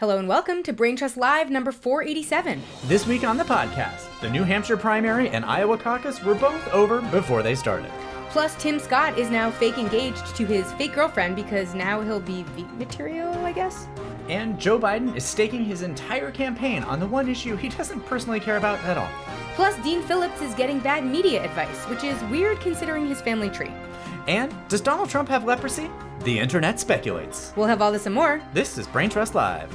Hello and welcome to Brain Trust Live number 487. This week on the podcast, the New Hampshire primary and Iowa caucus were both over before they started. Plus, Tim Scott is now fake engaged to his fake girlfriend because now he'll be Veep material, I guess. And Joe Biden is staking his entire campaign on the one issue he doesn't personally care about at all. Plus, Dean Phillips is getting bad media advice, which is weird considering his family tree. And does Donald Trump have leprosy? The internet speculates. We'll have all this and more. This is Brain Trust Live.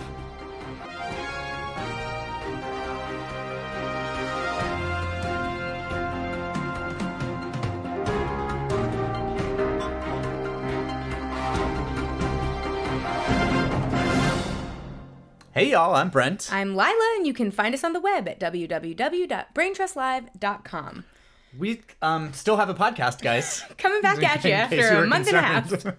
Hey y'all, I'm Brent. I'm Lila, and you can find us on the web at www.braintrustlive.com. We um still have a podcast, guys. Coming back at you after a month and a half. Listen,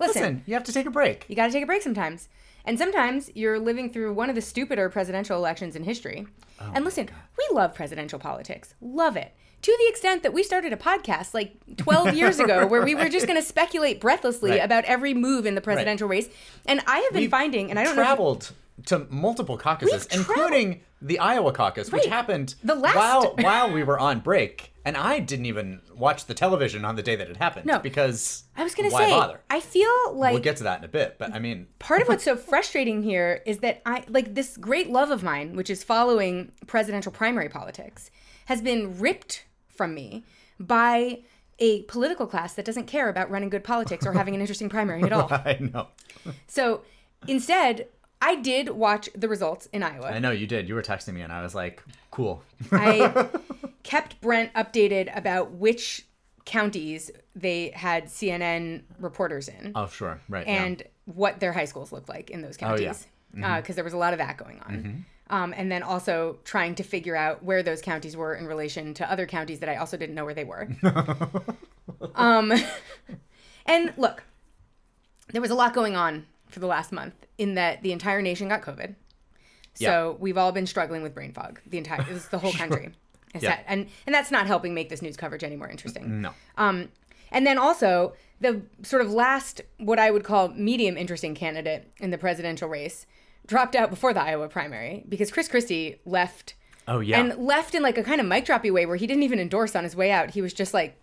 Listen, you have to take a break. you gotta take a break sometimes. And sometimes you're living through one of the stupider presidential elections in history. Oh and listen, we love presidential politics. Love it. To the extent that we started a podcast like 12 years ago where we were just going to speculate breathlessly Right. about every move in the presidential race. And I have been We've finding, and I don't know. traveled to multiple caucuses, We've including the Iowa caucus, which happened The last- while while we were on break, and I didn't even watch the television on the day that it happened. No. because I was going to why say, bother? I feel like we'll get to that in a bit, but I mean, part of what's so frustrating here is that I like this great love of mine, which is following presidential primary politics, has been ripped from me by a political class that doesn't care about running good politics or having an interesting primary at all. I know, So instead, I did watch the results in Iowa. I know you did. You were texting me, and I was like, "Cool." I kept Brent updated about which counties they had CNN reporters in. oh, sure, right. yeah. and what their high schools looked like in those Oh, yeah. counties. Uh, mm-hmm. Because there was a lot of that going on. Mm-hmm. Um, and then also trying to figure out where those counties were in relation to other counties that I also didn't know where they were. um, and look, there was a lot going on for the last month in that the entire nation got COVID. So we've all been struggling with brain fog. The entire, it was the whole country. Yeah. that- and and that's not helping make this news coverage any more interesting. no, Um, and then also the sort of last, what I would call medium interesting candidate in the presidential race, dropped out before the Iowa primary because Chris Christie left. Oh, yeah. and left in like a kind of mic droppy way where he didn't even endorse on his way out. He was just like,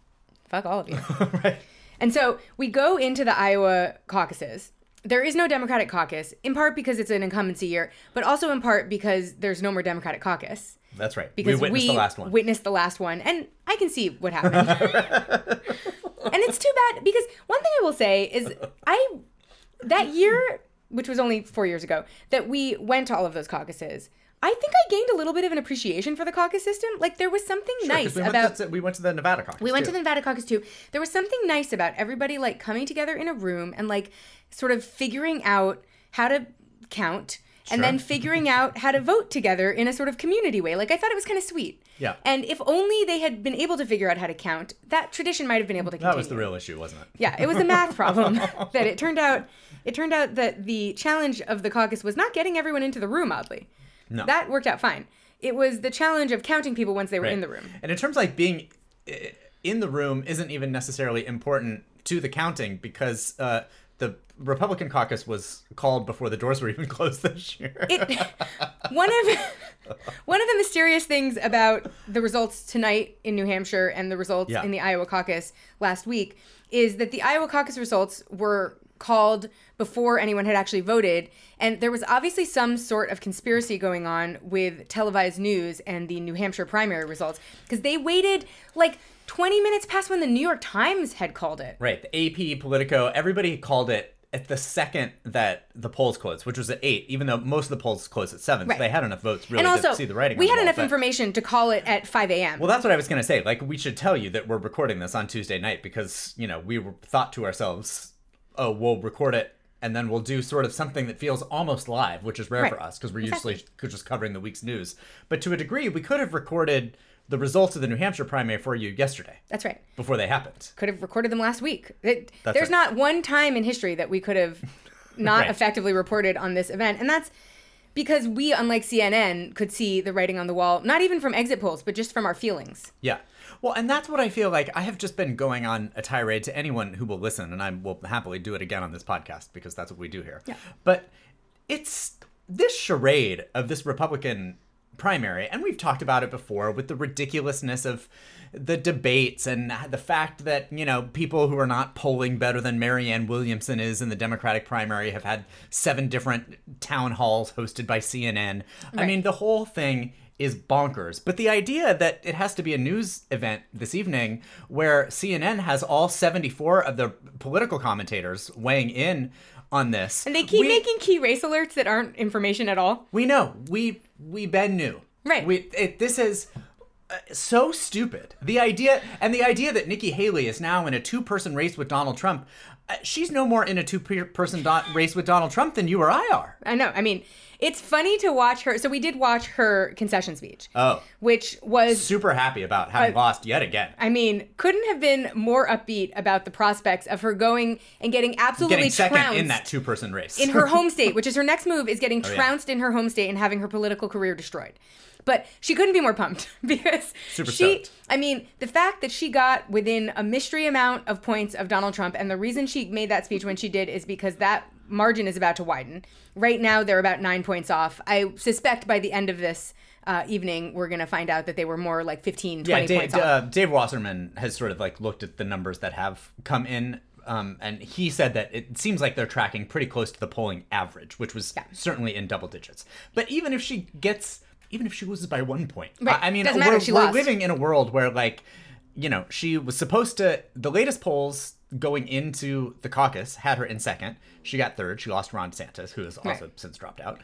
"Fuck all of you." right. And so we go into the Iowa caucuses. There is no Democratic caucus, in part because it's an incumbency year, but also in part because there's no more Democratic caucus. That's right. Because we witnessed the last one. Witnessed the last one, and I can see what happened. and it's too bad because one thing I will say is I that year, which was only four years ago, that we went to all of those caucuses. I think I gained a little bit of an appreciation for the caucus system. Like there was something Sure, nice we about to, we went to the Nevada caucus. we went too. to the Nevada caucus too. There was something nice about everybody like coming together in a room and like sort of figuring out how to count and then figuring out how to vote together in a sort of community way. Like I thought it was kind of sweet. Yeah. And if only they had been able to figure out how to count, that tradition might have been able to continue. That was the real issue, wasn't it? Yeah, it was a math problem that it turned out it turned out that the challenge of the caucus was not getting everyone into the room oddly. No. That worked out fine. It was the challenge of counting people once they were Right. in the room. And in terms of like being in the room isn't even necessarily important to the counting because uh, the Republican caucus was called before the doors were even closed this year. it one of one of the mysterious things about the results tonight in New Hampshire and the results Yeah. in the Iowa caucus last week is that the Iowa caucus results were called before anyone had actually voted and there was obviously some sort of conspiracy going on with televised news and the New Hampshire primary results because they waited like 20 minutes past when the New York Times had called it. right. The AP, Politico, everybody called it at the second that the polls closed, which was at eight, even though most of the polls closed at seven. Right. So they had enough votes really And also, to see the writing. we had enough but- information to call it at 5 a.m. Well, that's what I was going to say. Like, we should tell you that we're recording this on Tuesday night because, you know, we were thought to ourselves, oh, we'll record it and then we'll do sort of something that feels almost live, which is rare Right. for us because we're Exactly. usually just covering the week's news. But to a degree, we could have recorded the results of the New Hampshire primary for you yesterday That's right. before they happened. could have recorded them last week. It, there's right. not one time in history that we could have not Right. effectively reported on this event. And that's because we, unlike CNN, could see the writing on the wall, not even from exit polls, but just from our feelings. Yeah. Well, and that's what I feel like. I have just been going on a tirade to anyone who will listen, and I will happily do it again on this podcast because that's what we do here. Yeah. But it's this charade of this Republican primary, and we've talked about it before with the ridiculousness of the debates and the fact that, you know, people who are not polling better than Marianne Williamson is in the Democratic primary have had seven different town halls hosted by CNN. I mean, the whole thing is bonkers. But the idea that it has to be a news event this evening where CNN has all 74 of the political commentators weighing in on this. And they keep we- making key race alerts that aren't information at all. we know. We we been knew. Right. We it, this is uh, so stupid. The idea and the idea that Nikki Haley is now in a two-person race with Donald Trump. Uh, she's no more in a two-person do- race with Donald Trump than you or I are. I know. I mean, it's funny to watch her. So we did watch her concession speech, Oh, which was super happy about having Uh, lost yet again. I mean, couldn't have been more upbeat about the prospects of her going and getting absolutely Getting second trounced in that two-person race. in her home state, which is her next move, is getting Oh, yeah. trounced in her home state and having her political career destroyed. But she couldn't be more pumped because Super she, stoked. I mean, the fact that she got within a mystery amount of points of Donald Trump, and the reason she made that speech when she did is because that margin is about to widen. Right now, they're about nine points off. I suspect by the end of this uh, evening, we're going to find out that they were more like 15, 20 yeah, Dave, points off. uh, Dave Wasserman has sort of like looked at the numbers that have come in, um, and he said that it seems like they're tracking pretty close to the polling average, which was certainly in double digits. But even if she gets, even if she loses by one point, Right. I, I mean, Doesn't we're, we're living in a world where like, you know, she was supposed to. The latest polls going into the caucus had her in second. She got third. She lost Ron DeSantis, who has also Right. since dropped out.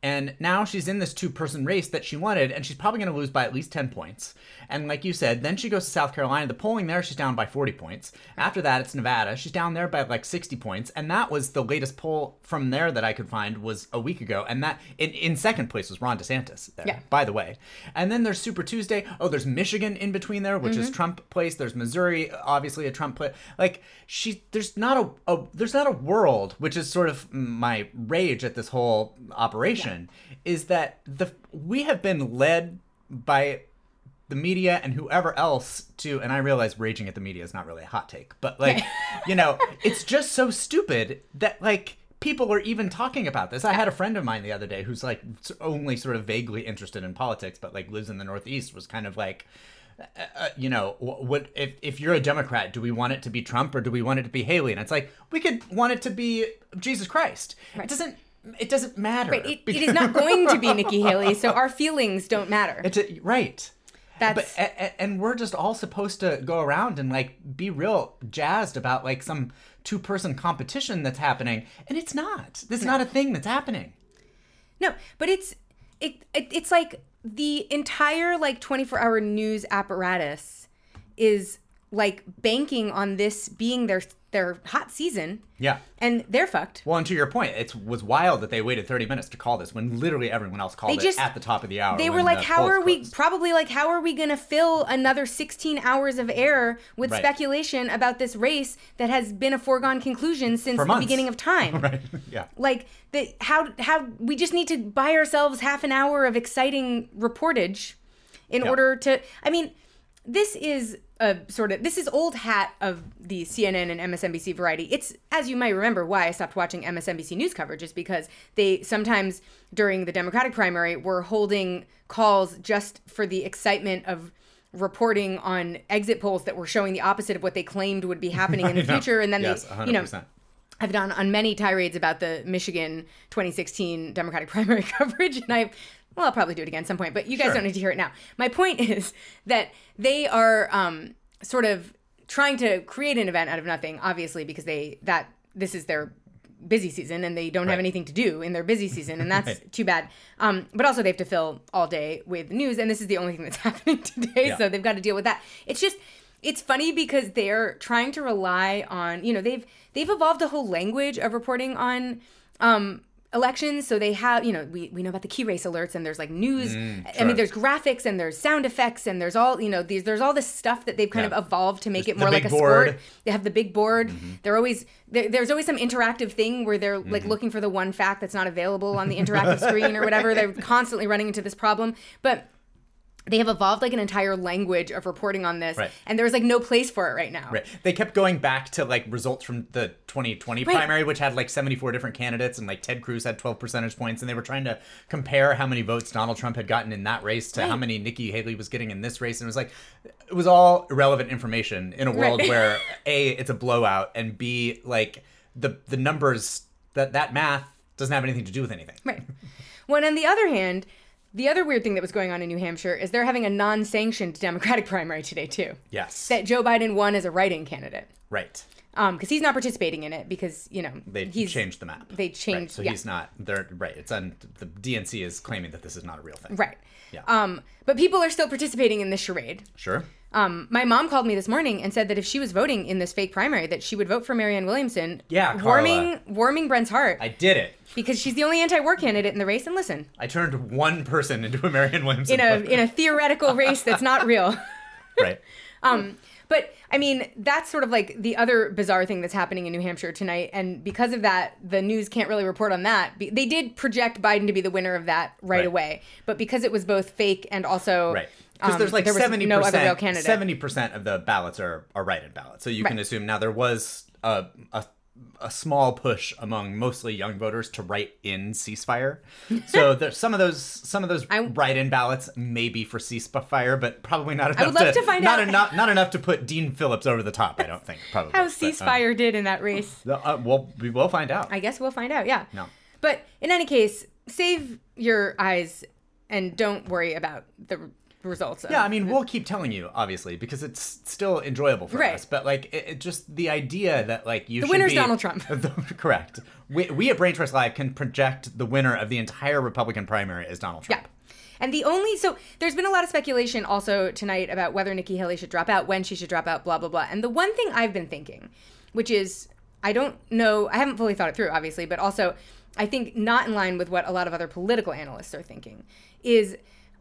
And now she's in this two person race that she wanted, and she's probably going to lose by at least 10 points. And like you said, then she goes to South Carolina. The polling there, she's down by 40 points. After that, it's Nevada. She's down there by like 60 points. And that was the latest poll from there that I could find was a week ago. And that in, in second place was Ron DeSantis there, Yeah. by the way. And then there's Super Tuesday. Oh, there's Michigan in between there, which Mm-hmm. is Trump place. There's Missouri, obviously a Trump place. Like she, there's not a, a there's not a world, which is sort of my rage at this whole operation, is that the we have been led by the media and whoever else to and I realize raging at the media is not really a hot take, but like, you know, it's just so stupid that like people are even talking about this. I had a friend of mine the other day who's like only sort of vaguely interested in politics but like lives in the northeast was kind of like uh, uh, you know, what if if you're a Democrat, do we want it to be Trump or do we want it to be Haley? And it's like we could want it to be Jesus Christ. It doesn't. It doesn't matter. Right, it, it is not going to be Nikki Haley, so our feelings don't matter. It's a, right. That's But and we're just all supposed to go around and like be real jazzed about like some two person competition that's happening, and it's not. This is not a thing that's happening. No, but it's it, it it's like the entire like 24-hour news apparatus is like banking on this being their their hot season Yeah. and they're fucked. Well, and to your point, it was wild that they waited 30 minutes to call this when literally everyone else called They just- it at the top of the hour. They were like the how are we closed. probably like how are we going to fill another 16 hours of air with Right. speculation about this race that has been a foregone conclusion since For the months. beginning of time. right? Yeah. like the how how we just need to buy ourselves half an hour of exciting reportage in Yeah. order to i mean this is a sort of this is old hat of the cnn and msnbc variety. It's as you might remember why i stopped watching msnbc news coverage is because they sometimes during the democratic primary were holding calls just for the excitement of reporting on exit polls that were showing the opposite of what they claimed would be happening in the future. And then yes, they 100%. you know I've done on many tirades about the Michigan 2016 Democratic primary coverage, and I, well, I'll probably do it again some point, but you guys Sure. don't need to hear it now. My point is that they are um, sort of trying to create an event out of nothing, obviously, because they that this is their busy season and they don't have anything to do in their busy season, and that's Right. too bad. Um, but also, they have to fill all day with news, and this is the only thing that's happening today, Yeah. so they've got to deal with that. It's just it's funny because they're trying to rely on you know they've they've evolved a whole language of reporting on um elections so they have you know we, we know about the key race alerts and there's like news i Mm, sure. mean there's graphics and there's sound effects and there's all you know these there's all this stuff that they've kind Yeah. of evolved to make There's it more like a board. sport they have the big board they're always there, there's always some interactive thing where they're like Mm-hmm. looking for the one fact that's not available on the interactive screen or whatever they're constantly running into this problem but they have evolved like an entire language of reporting on this, Right. and there's like no place for it right now. Right. They kept going back to like results from the 2020 Right. primary, which had like 74 different candidates, and like Ted Cruz had 12 percentage points, and they were trying to compare how many votes Donald Trump had gotten in that race to how many Nikki Haley was getting in this race, and it was like it was all irrelevant information in a world Right. where a it's a blowout, and b like the the numbers that that math doesn't have anything to do with anything. Right. when on the other hand, the other weird thing that was going on in New Hampshire is they're having a non-sanctioned Democratic primary today too. Yes. That Joe Biden won as a write-in candidate. right. Um, because he's not participating in it because you know They he's changed the map. they Right, changed- so yeah. he's not. They're right. It's on the DNC is claiming that this is not a real thing. right. Yeah. Um, but people are still participating in this charade. Sure. Um, my mom called me this morning and said that if she was voting in this fake primary, that she would vote for Marianne Williamson. Yeah, Carla. warming warming Brent's heart I did it. because she's the only anti-war candidate in the race. And listen, I turned one person into a Marianne Williamson. in a voter. in a theoretical race that's not real. right. Um, but I mean, that's sort of like the other bizarre thing that's happening in New Hampshire tonight, and because of that, the news can't really report on that. They did project Biden to be the winner of that right, Right. away, but because it was both fake and also Right. Because um, there's like seventy there percent. Seventy percent of the ballots are are write-in ballots, so you can assume now there was a, a a small push among mostly young voters to write in ceasefire. So there's some of those some of those I- write-in ballots may be for ceasefire, but probably not enough. I would love to find not out- enough not enough to put Dean Phillips over the top. I don't think probably. How But, uh, ceasefire did in that race. Uh, well, we will find out. I guess we'll find out. Yeah. No. But in any case, save your eyes and don't worry about the results. Of Yeah, I mean, we'll keep telling you, obviously, because it's still enjoyable for Right. us. But like, it, it just the idea that like you The winner's be- Donald Trump. correct. We, we at Brain Trust Live can project the winner of the entire Republican primary as Donald Trump. Yeah. And the only so there's been a lot of speculation also tonight about whether Nikki Haley should drop out, when she should drop out, blah blah blah. And the one thing I've been thinking, which is I don't know, I haven't fully thought it through, obviously, but also I think not in line with what a lot of other political analysts are thinking, is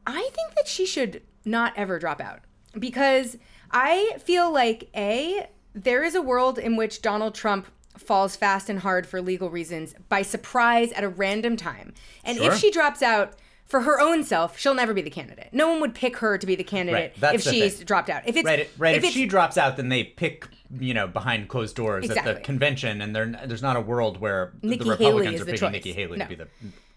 I think that she should not ever drop out because I feel like a there is a world in which Donald Trump falls fast and hard for legal reasons by surprise at a random time. And Sure. if she drops out for her own self, she'll never be the candidate. No one would pick her to be the candidate Right, if the she's thing. dropped out. If it's Right, right. If, it's- she drops out, then they pick, you know, behind closed doors at the convention, and there, there's not a world where Nikki the Republicans are picking. Nikki Haley No. to be the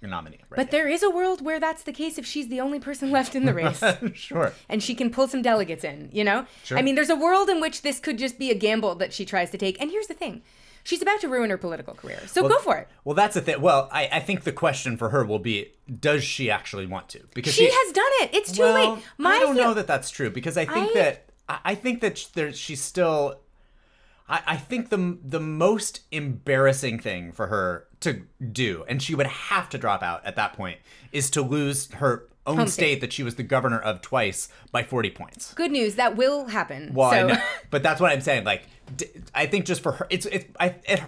nominee. Right? but there is a world where that's the case if she's the only person left in the race. sure. and she can pull some delegates in, you know? Sure. I mean, there's a world in which this could just be a gamble that she tries to take. And here's the thing she's about to ruin her political career. So go for it. Well, that's the thing. Well, I, I think the question for her will be: Does she actually want to? Because She has done it. It's too well, late. My I don't feel- know that that's true because I think I- that I, I think that there, she's still. I, I think the the most embarrassing thing for her to do, and she would have to drop out at that point, is to lose her own state. state. that she was the governor of twice by forty points. Good news, that will happen. Well, I so, know, but that's what I'm saying. Like, d- I think just for her, it's it's I it,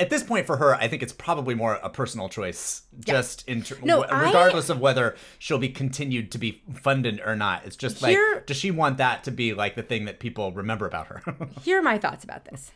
at this point for her, I think it's probably more a personal choice, just in ter- No, w- I- regardless of whether she'll be continued to be funded or not. It's just like, does she want that to be like the thing that people remember about her? here are my thoughts about this.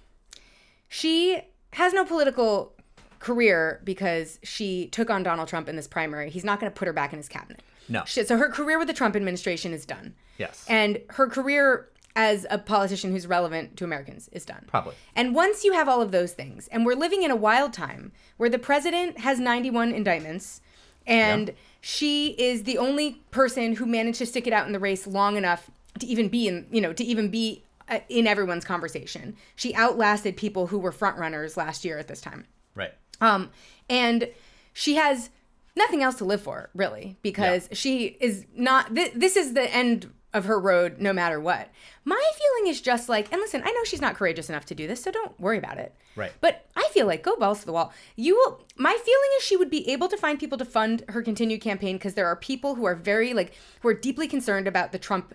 She has no political career because she took on Donald Trump in this primary. He's not going to put her back in his cabinet. No. She- so her career with the Trump administration is done. yes, And her career as a politician who's relevant to Americans is done. probably. And once you have all of those things, and we're living in a wild time where the president has 91 indictments, and Yeah. she is the only person who managed to stick it out in the race long enough to even be in, you know, to even be uh, in everyone's conversation. She outlasted people who were front runners last year at this time. Right. Um, and she has nothing else to live for, really, because she is not. Th- this is the end of her road, no matter what. My feeling is just like, and listen, I know she's not courageous enough to do this, so don't worry about it. Right. But I feel like go balls to the wall. You will. My feeling is she would be able to find people to fund her continued campaign because there are people who are very like who are deeply concerned about the Trump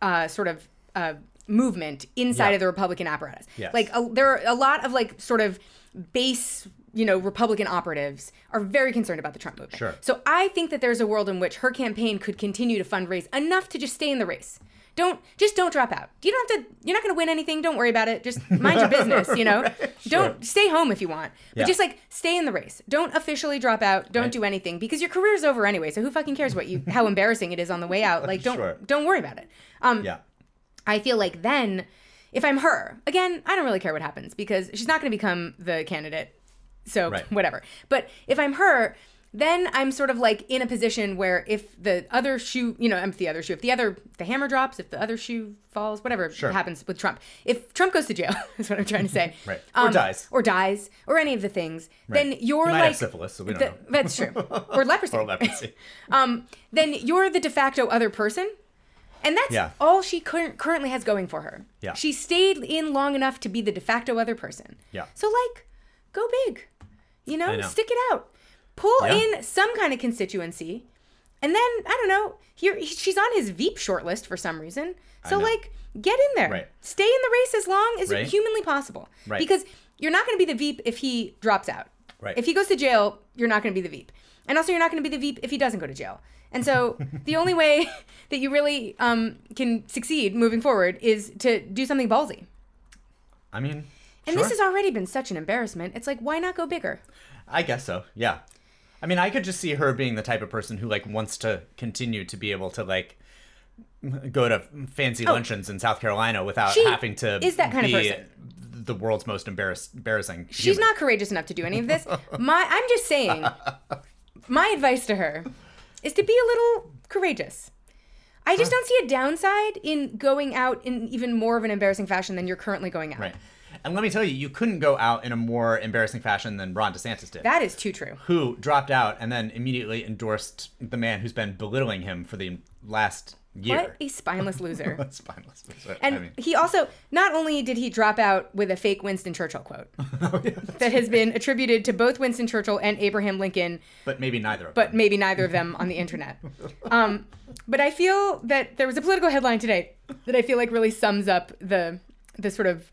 uh, sort of uh, movement inside of the Republican apparatus. Yes. Like a, there are a lot of like sort of base you know republican operatives are very concerned about the trump movement Sure. so i think that there's a world in which her campaign could continue to fundraise enough to just stay in the race Don't just don't drop out. You don't have to. You're not going to win anything. Don't worry about it. Just mind your business. You know. Don't stay home if you want, but Yeah. just like stay in the race. Don't officially drop out. Don't Right. do anything because your career's over anyway. So who fucking cares what you how embarrassing it is on the way out? Like don't Sure. don't worry about it. Um, Yeah. I feel like then, if I'm her, again, I don't really care what happens because she's not going to become the candidate. So Right. whatever. But if I'm her, then I'm sort of like in a position where if the other shoe, you know, if the other shoe, if the other, the hammer drops, if the other shoe falls, whatever Sure. happens with Trump, if Trump goes to jail, is what I'm trying to say. Right. Or dies. Or dies, or any of the things, then you're like. have syphilis, so we don't the- know. That's true. Or leprosy. Or leprosy. um, then you're the de facto other person. And that's Yeah. all she cur- currently has going for her. Yeah. She stayed in long enough to be the de facto other person. Yeah. So, like, go big. You know, know. stick it out. Pull Yeah. in some kind of constituency. And then, I don't know, here she's on his Veep shortlist for some reason. So, like, get in there. Right. Stay in the race as long as Right. humanly possible. Right. Because you're not going to be the Veep if he drops out. Right. If he goes to jail, you're not going to be the Veep. And also, you're not going to be the Veep if he doesn't go to jail. And so, the only way that you really um, can succeed moving forward is to do something ballsy. I mean, And sure. this has already been such an embarrassment. It's like, why not go bigger? I guess so. Yeah. I mean, I could just see her being the type of person who like wants to continue to be able to like go to fancy oh. luncheons in South Carolina without Oh. Having to is that kind of person. the world's most embarrass- embarrassing. She's human. not courageous enough to do any of this. My, I'm just saying, my advice to her is to be a little courageous. I just don't see a downside in going out in even more of an embarrassing fashion than you're currently going out. right. And let me tell you, you couldn't go out in a more embarrassing fashion than Ron DeSantis did. That is too true. who dropped out and then immediately endorsed the man who's been belittling him for the last year. What a spineless loser. What spineless. loser. And I mean, he also, not only did he drop out with a fake Winston Churchill quote Oh, that has been attributed to both Winston Churchill and Abraham Lincoln, but maybe neither of but them. maybe neither of them on the internet. Um, but I feel that there was a political headline today that I feel like really sums up the the sort of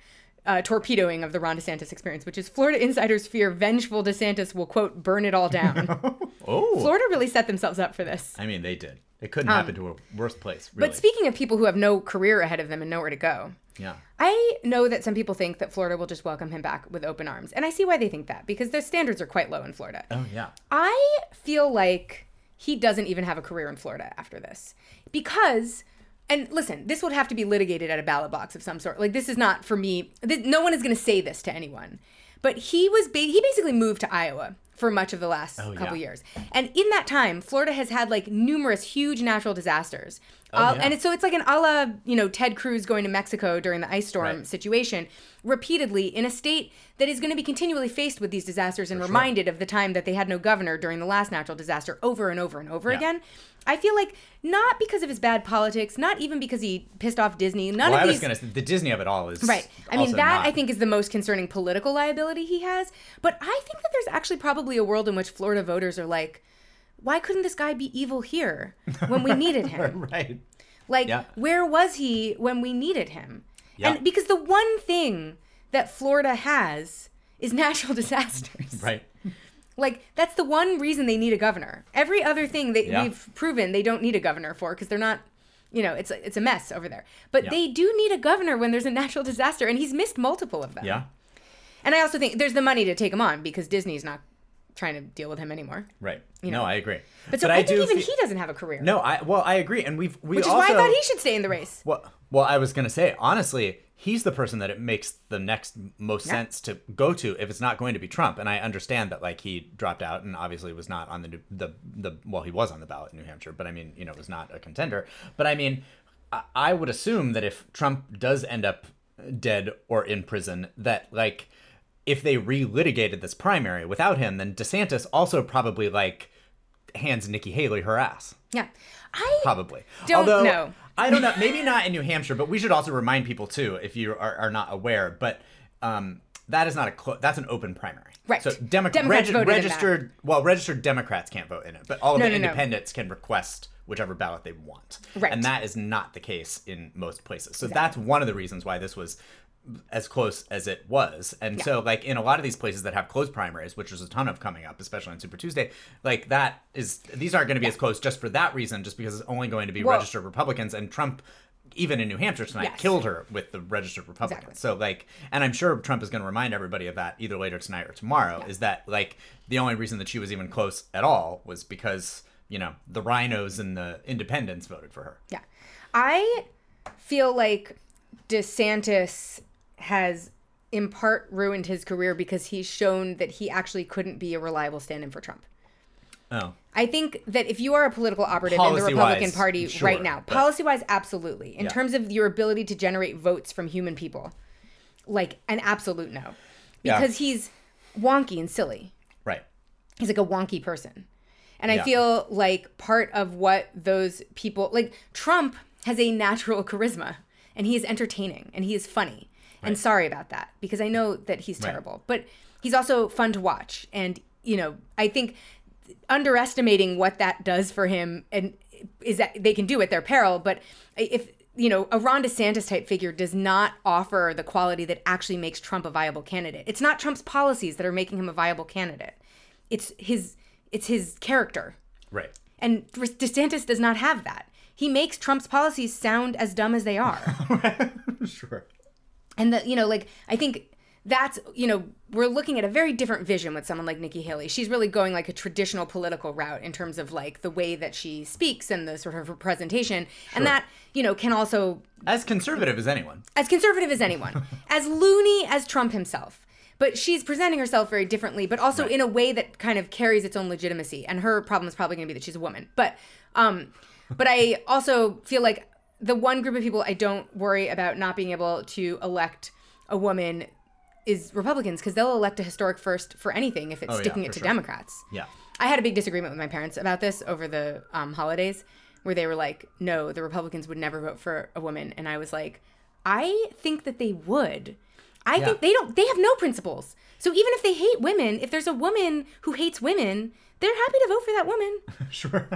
uh, torpedoing of the Ron DeSantis experience, which is Florida insiders fear vengeful DeSantis will quote burn it all down. Oh. Florida really set themselves up for this. I mean, they did. It couldn't happen to a worse place, really. Um, But speaking of people who have no career ahead of them and nowhere to go, yeah. I know that some people think that Florida will just welcome him back with open arms. And I see why they think that because their standards are quite low in Florida. Oh, yeah. I feel like he doesn't even have a career in Florida after this. Because and listen, this would have to be litigated at a ballot box of some sort. Like this is not for me. This, no one is going to say this to anyone. But he was ba- he basically moved to Iowa for much of the last Oh, couple yeah. years. And in that time, Florida has had like numerous huge natural disasters. Oh, yeah. And it's, so it's like an a la, you know, Ted Cruz going to Mexico during the ice storm Right. situation repeatedly in a state that is going to be continually faced with these disasters and reminded of the time that they had no governor during the last natural disaster over and over and over Yeah. again. I feel like not because of his bad politics, not even because he pissed off Disney, none Well, of I was these going to say, the Disney of it all is. Right. I mean, that not- I think is the most concerning political liability he has. But I think that there's actually probably a world in which Florida voters are like, why couldn't this guy be evil here when we needed him? right. Like, Yeah. where was he when we needed him? Yeah. And because the one thing that Florida has is natural disasters. Right. Like, that's the one reason they need a governor. Every other thing that Yeah. we've proven they don't need a governor for because they're not. You know, it's a, it's a mess over there. But Yeah. they do need a governor when there's a natural disaster, and he's missed multiple of them. Yeah. And I also think there's the money to take him on because Disney's not trying to deal with him anymore. Right. You know. no, I agree. But so I, think do even fe- he doesn't have a career. No, I well, I agree, and we've we which is also. why I thought he should stay in the race. Well, well, I was gonna say honestly, he's the person that it makes the next most Yeah. sense to go to if it's not going to be Trump. And I understand that like he dropped out and obviously was not on the new- the the well, he was on the ballot in New Hampshire, but I mean, you know, was not a contender. But I mean, I, I would assume that if Trump does end up dead or in prison, that like if they relitigated this primary without him, then DeSantis also probably like hands Nikki Haley her ass. Yeah. I Probably. Don't Although, know. I don't know. Maybe not in New Hampshire, but we should also remind people too, if you are, are not aware. But um, that is not a clo- that's an open primary. Right. So Demo- Democrats regi- voted in that. registered. Well, registered Democrats can't vote in it, but all of No, the no, no. independents can request whichever ballot they want. Right. And that is not the case in most places. So that's one of the reasons why this was as close as it was. And so like in a lot of these places that have closed primaries, which there's a ton of coming up, especially on Super Tuesday, like that is these aren't going to be as close just for that reason, just because it's only going to be Well- registered Republicans and Trump even in New Hampshire tonight, Yes. killed her with the registered Republicans. Exactly. So like, and I'm sure Trump is going to remind everybody of that either later tonight or tomorrow. Is that like the only reason that she was even close at all was because you know the RINOs and the independents voted for her. Yeah. I feel like DeSantis has in part ruined his career because he's shown that he actually couldn't be a reliable stand-in for Trump. Oh, I think that if you are a political operative in the Republican Party sure, right now, policy wise, absolutely. In Yeah. terms of your ability to generate votes from human people, like an absolute no. Yeah. Because he's wonky and silly. right. He's like a wonky person. And I feel like part of what those people like Trump has a natural charisma and he is entertaining and he is funny. And sorry about that because I know that he's terrible. But he's also fun to watch and you know, I think underestimating what that does for him and is that they can do at their peril, but if you know, a Ron DeSantis type figure does not offer the quality that actually makes Trump a viable candidate. It's not Trump's policies that are making him a viable candidate. It's his it's his character. Right. And DeSantis does not have that. He makes Trump's policies sound as dumb as they are. sure. And that you know, like I think that's you know we're looking at a very different vision with someone like Nikki Haley. She's really going like a traditional political route in terms of like the way that she speaks and the sort of her presentation, and that you know can also As conservative as anyone. as conservative as anyone, as loony as Trump himself. But she's presenting herself very differently, but also in a way that kind of carries its own legitimacy. And her problem is probably going to be that she's a woman. But, um, but I also feel like the one group of people I don't worry about not being able to elect a woman is Republicans because they'll elect a historic first for anything if it's Oh, sticking for it to sure. Democrats. Yeah. I had a big disagreement with my parents about this over the um, holidays, where they were like, "No, the Republicans would never vote for a woman," and I was like, "I think that they would. I think they don't. They have no principles. So even if they hate women, if there's a woman who hates women, they're happy to vote for that woman. Sure.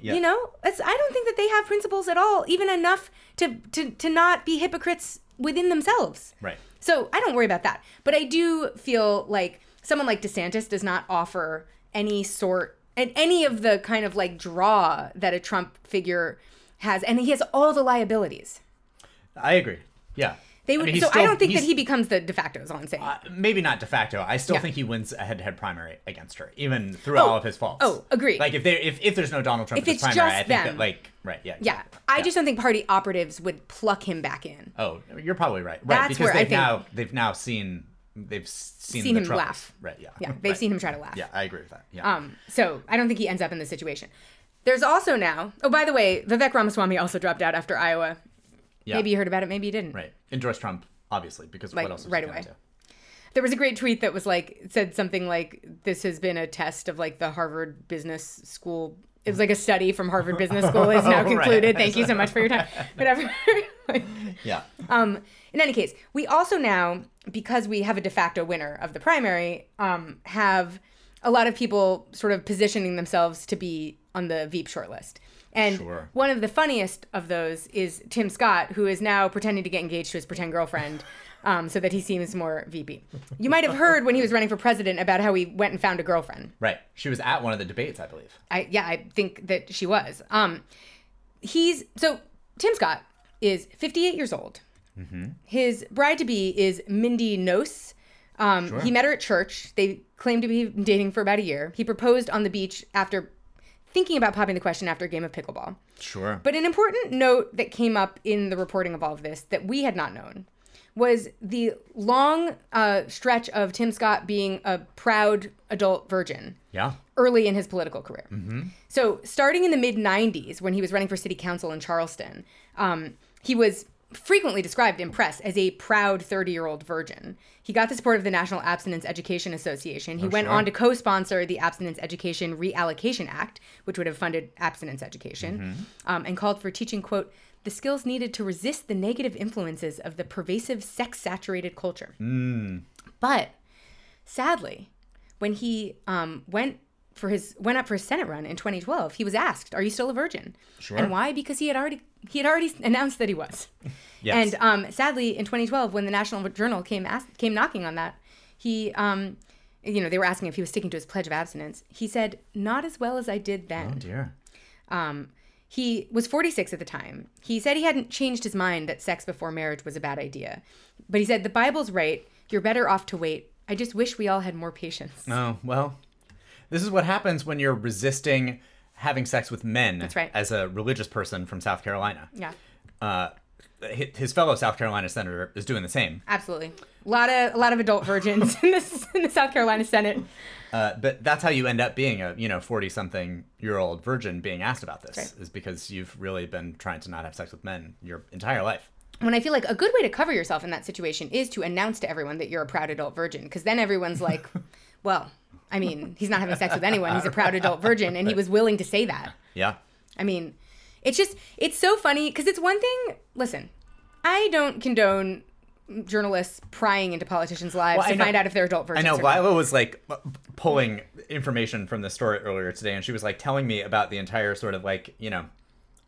yeah. You know, it's, I don't think that they have principles at all, even enough to to to not be hypocrites within themselves. Right. So I don't worry about that. But I do feel like someone like DeSantis does not offer any sort and any of the kind of like draw that a Trump figure has, and he has all the liabilities. I agree. Yeah. They I would. mean, he's so I don't think that he becomes the de facto. Is all I'm saying. Uh, maybe not de facto. I still Yeah. think he wins a head-to-head primary against her, even through all of his faults. oh, agree. Like if there, if, if there's no Donald Trump If in it's primary, just I think them. that like right, yeah, yeah, exactly. I just don't think party operatives would pluck him back in. Oh, you're probably right. Right, That's because where I they've think- now they've now seen they've seen, Seen the him troubles. laugh. Right. Yeah. Yeah, they've Right. seen him try to laugh. Yeah, I agree with that. Yeah. Um, so I don't think he ends up in this situation. There's also now. Oh, by the way, Vivek Ramaswamy also dropped out after Iowa. Yeah. Maybe you heard about it. Maybe you didn't. Right. Endorse Trump, obviously, because Like, what else? is right away. do? There was a great tweet that was like said something like this has been a test of like the Harvard Business School. It was like a study from Harvard Business School is now Right. concluded. Thank you so much for your time. Whatever. Like, Yeah. um, in any case, we also now, because we have a de facto winner of the primary, um, have a lot of people sort of positioning themselves to be on the Veep shortlist. And Sure. one of the funniest of those is Tim Scott, who is now pretending to get engaged to his pretend girlfriend. Um, so that he seems more VP. You might have heard when he was running for president about how he went and found a girlfriend. Right. She was at one of the debates, I believe. I yeah, I think that she was. Um, he's so Tim Scott is 58 years old. His bride to be is Mindy Noce. Um, He met her at church. They claim to be dating for about a year. He proposed on the beach after thinking about popping the question after a game of pickleball. Sure. But an important note that came up in the reporting of all of this that we had not known was the long uh, stretch of Tim Scott being a proud adult virgin yeah. early in his political career. So, starting in the mid 90s, when he was running for city council in Charleston, um, he was frequently described in press as a proud 30 year old virgin. He got the support of the National Abstinence Education Association. He went sure. on to co sponsor the Abstinence Education Reallocation Act, which would have funded abstinence education, um, and called for teaching, quote, the skills needed to resist the negative influences of the pervasive sex saturated culture. But sadly, when he um, went for his went up for his Senate run in 2012, he was asked, "Are you still a virgin?" Sure. And why? Because he had already he had already announced that he was. Yes. And um, sadly, in 2012, when the National Journal came ask, came knocking on that, he um, you know they were asking if he was sticking to his pledge of abstinence. He said, "Not as well as I did then." oh dear. Um, He was 46 at the time. He said he hadn't changed his mind that sex before marriage was a bad idea. But he said, The Bible's right. You're better off to wait. I just wish we all had more patience. Oh, well, this is what happens when you're resisting having sex with men That's right. as a religious person from South Carolina. Yeah, Uh, his fellow South Carolina senator is doing the same. absolutely. A lot of a lot of adult virgins in, this, in the South Carolina Senate. Uh, but that's how you end up being a you know 40 something year old virgin being asked about this Right. is because you've really been trying to not have sex with men your entire life. when I feel like a good way to cover yourself in that situation is to announce to everyone that you're a proud adult virgin, because then everyone's like, well, I mean, he's not having sex with anyone. He's a proud adult virgin, and he was willing to say that. Yeah. I mean, it's just, it's so funny because it's one thing. Listen, I don't condone journalists prying into politicians' lives Well, to know- find out if they're adult I know. Lila was like uh, pulling information from the story earlier today, and she was like telling me about the entire sort of like you know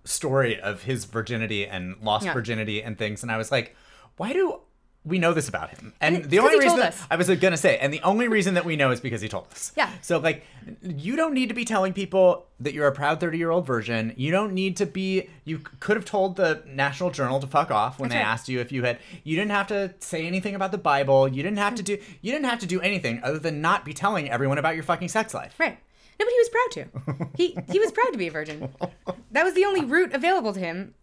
story of his virginity and lost Yeah. virginity and things, and I was like, why do we know this about him? And, And the only reason us. I was gonna say, and the only reason that we know is because he told us. Yeah. So like, you don't need to be telling people that you're a proud 30 year old virgin. You don't need to be. You could have told the National Journal to fuck off when That's they right. asked you if you had. You didn't have to say anything about the Bible. You didn't have to do. You didn't have to do anything other than not be telling everyone about your fucking sex life. Right. No, but he was proud to. He he was proud to be a virgin. That was the only route available to him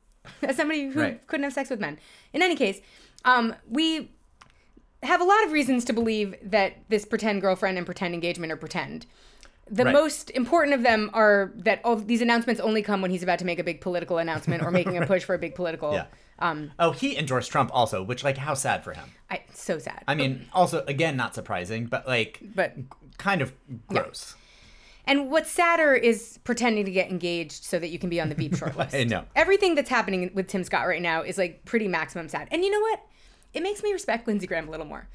as somebody who Right. couldn't have sex with men. In any case, um, we have a lot of reasons to believe that this pretend girlfriend and pretend engagement are pretend. The Right. most important of them are that all these announcements only come when he's about to make a big political announcement or making a push for a big political. Yeah. Um, Oh, he endorsed Trump also, which like how sad for him. I, so sad. I mean, also again not surprising, but like but kind of gross. And what's sadder is pretending to get engaged so that you can be on the Veep shortlist. I know. Everything that's happening with Tim Scott right now is like pretty maximum sad. And you know what? It makes me respect Lindsey Graham a little more.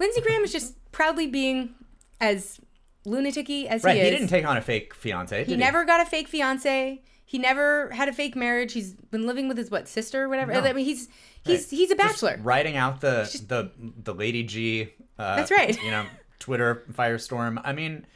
Lindsey Graham is just proudly being as lunaticy as Right. he is. He, didn't take on a fake fiance. He never got a fake fiance. He never had a fake marriage. He's been living with his what sister or whatever. No. I mean, he's he's Right. he's a Just bachelor. riding out the the the Lady G. Uh, That's right. You know, Twitter firestorm. I mean,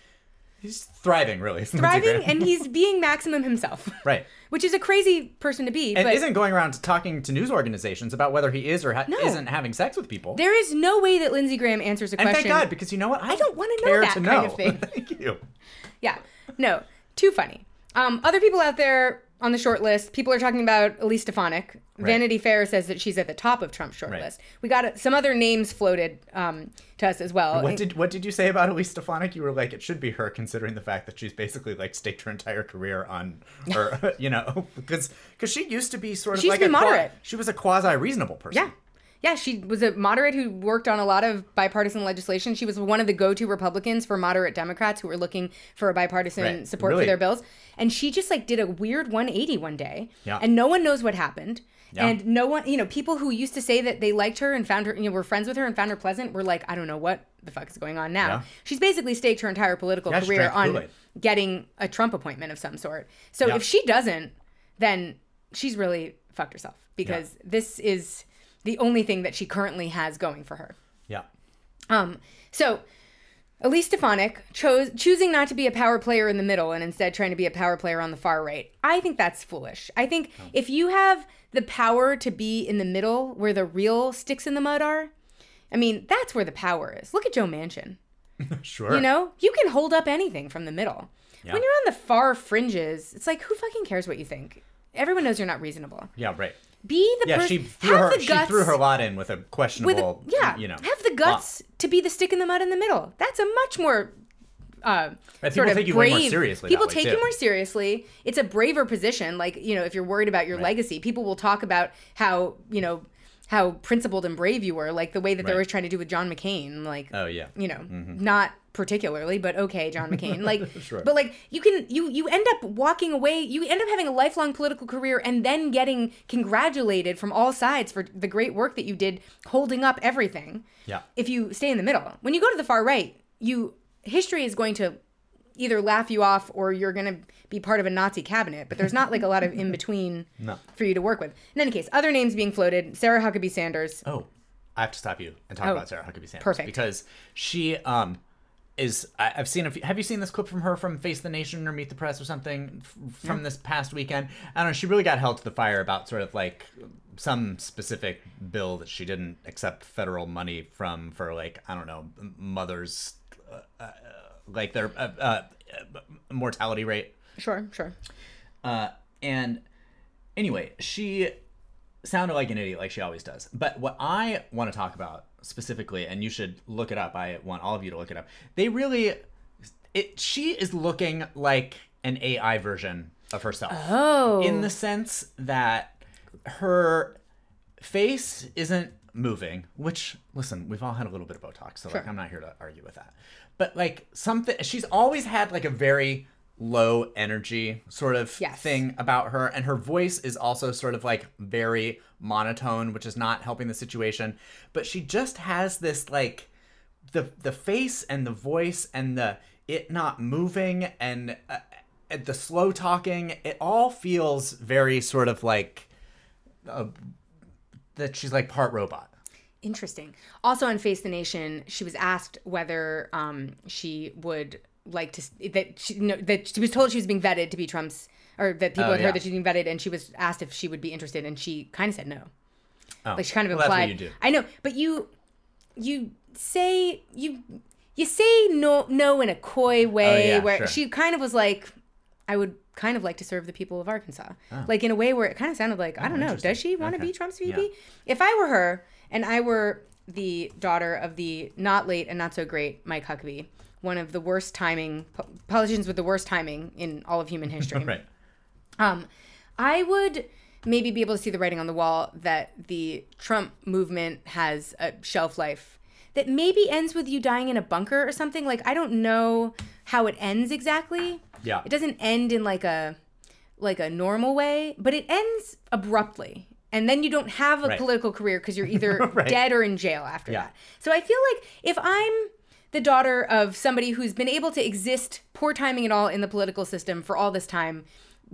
he's thriving really. Thriving and he's being maximum himself. right. Which is a crazy person to be. And but isn't going around talking to news organizations about whether he is or ha- No. isn't having sex with people. there is no way that Lindsey Graham answers a and question. thank God, because you know what? I, don't wanna know care that to kind know. of thing. thank you. Yeah. No, too funny. Um, other people out there on the short list, people are talking about Elise Stefanik. Vanity Fair says that she's at the top of Trump's short Right. list. We got uh, some other names floated um, to us as well. What did what did you say about Elise Stefanik? You were like, it should be her, considering the fact that she's basically like staked her entire career on, or you know, because because she used to be sort of She used like to be a moderate. she was a quasi reasonable person. yeah. Yeah, she was a moderate who worked on a lot of bipartisan legislation. She was one of the go-to Republicans for moderate Democrats who were looking for a bipartisan Right. support Really? for their bills. And she just like did a weird 180 one day. Yeah. And no one knows what happened. Yeah. And no one, you know, people who used to say that they liked her and found her, you know, were friends with her and found her pleasant were like, I don't know what the fuck is going on now. Yeah. She's basically staked her entire political Yeah, career on getting a Trump appointment of some sort. So if she doesn't, then she's really fucked herself because this is the only thing that she currently has going for her. yeah. Um, so Elise Stefanik chose choosing not to be a power player in the middle and instead trying to be a power player on the far right. I think that's foolish. I think if you have the power to be in the middle where the real sticks in the mud are, I mean, that's where the power is. Look at Joe Manchin. Sure. You know, you can hold up anything from the middle. Yeah. When you're on the far fringes, it's like who fucking cares what you think? Everyone knows you're not reasonable. Yeah. Right. Be the Yeah. person. She threw have her. the She guts threw her lot in with a with a- questionable. yeah. You know. have the guts to be the stick in the mud in the middle. That's a much more. Uh, Right, sort people of take you brave. more seriously People take too. you more seriously. It's a braver position. Like you know, if you're worried about your legacy, people will talk about how you know how principled and brave you were, like the way that they Right. were trying to do with John McCain. Like Oh yeah. you know, mm-hmm. not particularly, but okay, John McCain. Like, Sure. but like you can you you end up walking away. You end up having a lifelong political career and then getting congratulated from all sides for the great work that you did, holding up everything. Yeah. If you stay in the middle, when you go to the far right, you history is going to either laugh you off or you're going to be part of a Nazi cabinet. But there's not like a lot of in between No. for you to work with. In any case, other names being floated: Sarah Huckabee Sanders. Oh, I have to stop you and talk Oh, about Sarah Huckabee Sanders. perfect. Because she, um, is I, I've seen a few, have you seen this clip from her from Face the Nation or Meet the Press or something from this past weekend? I don't know. She really got held to the fire about sort of like some specific bill that she didn't accept federal money from for like I don't know mothers uh, uh, like their uh, uh, mortality rate. Sure, sure. Uh, and anyway, she sounded like an idiot, like she always does. But what I want to talk about specifically, and you should look it up. I want all of you to look it up. They really, it. She is looking like an AI version of herself. Oh. In the sense that her face isn't moving, which listen, we've all had a little bit of Botox, so like I'm not here to argue with that. But like something she's always had like a very low energy sort of Yes. thing about her and her voice is also sort of like very monotone, which is not helping the situation. But she just has this like the the face and the voice and the it not moving and uh, the slow talking, it all feels very sort of like uh, that she's like part robot. Interesting. Also on Face the Nation, she was asked whether um, she would like to that she no, that she was told she was being vetted to be Trump's or that people Oh, had yeah. heard that she's being vetted, and she was asked if she would be interested, and she kind of said no. Oh. Like she kind of Well, that's what implied. you do. I know, but you you say you you say no no in a coy way Oh, yeah, where sure. she kind of was like, I would kind of like to serve the people of Arkansas, like in a way where it kind of sounded like I don't know, Oh. does she want to Okay. be Trump's VP? Yeah. If I were her and I were the daughter of the not late and not so great Mike Huckabee, one of the worst timing politicians with the worst timing in all of human history. Right. Um, I would maybe be able to see the writing on the wall that the Trump movement has a shelf life that maybe ends with you dying in a bunker or something. Like I don't know how it ends exactly. Yeah. It doesn't end in like a like a normal way, but it ends abruptly. And then you don't have a Right. political career because you're either Right. dead or in jail after Yeah. that. So I feel like if I'm the daughter of somebody who's been able to exist, poor timing at all, in the political system for all this time,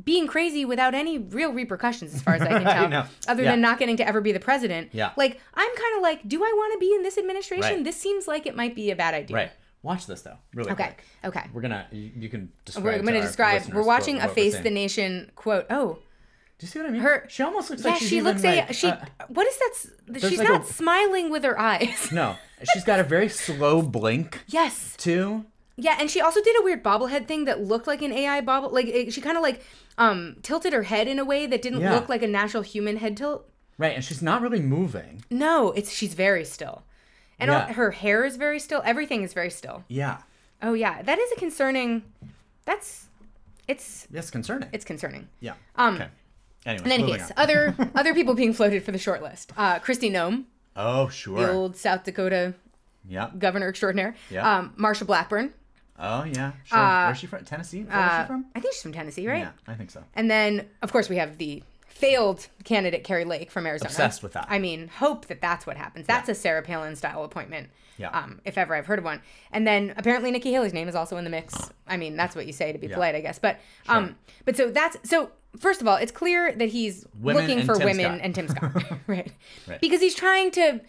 being crazy without any real repercussions, as far as I can tell, know. other Yeah. than not getting to ever be the president. Yeah. Like, I'm kind of like, do I want to be in this administration? Right. This seems like it might be a bad idea. Right. Watch this though, really Okay. quick. Okay. We're gonna you, you can describe. We're going to describe. We're watching what- a what Face the Nation quote. Oh, Do you see what I mean? Her- she almost looks yeah, like she's she looks like, a she. uh, what is that? She's like not a- smiling with her eyes. no, she's got a very slow blink yes. too. Yeah, and she also did a weird bobblehead thing that looked like an AI bobble. Like it, she kind of like um tilted her head in a way that didn't Yeah. look like a natural human head tilt. Right, and she's not really moving. No, it's she's very still, and Yeah. all, her hair is very still. Everything is very still. Yeah, Oh yeah, that is a concerning. That's it's that's concerning. it's concerning. yeah. Um, okay. Anyway, In any case, other other people being floated for the short list. Uh, Kristi Noem, oh sure. the old South Dakota Yeah. governor extraordinaire. Yeah. Um, Marsha Blackburn. Oh yeah. Sure. Uh, Where's she from? Tennessee. Where's Uh, she from? I think she's from Tennessee, right? Yeah, I think so. And then, of course, we have the failed candidate Kari Lake from Arizona. Obsessed with that. I mean, hope that that's what happens. That's a Sarah Palin style appointment. Yeah. Um, if ever I've heard of one. And then apparently Nikki Haley's name is also in the mix. I mean, that's what you say to be Yeah. polite, I guess. But um, but so that's so. First of all, it's clear that he's Women looking for Tim women Scott. and Tim Scott, right? Right. Because he's trying to.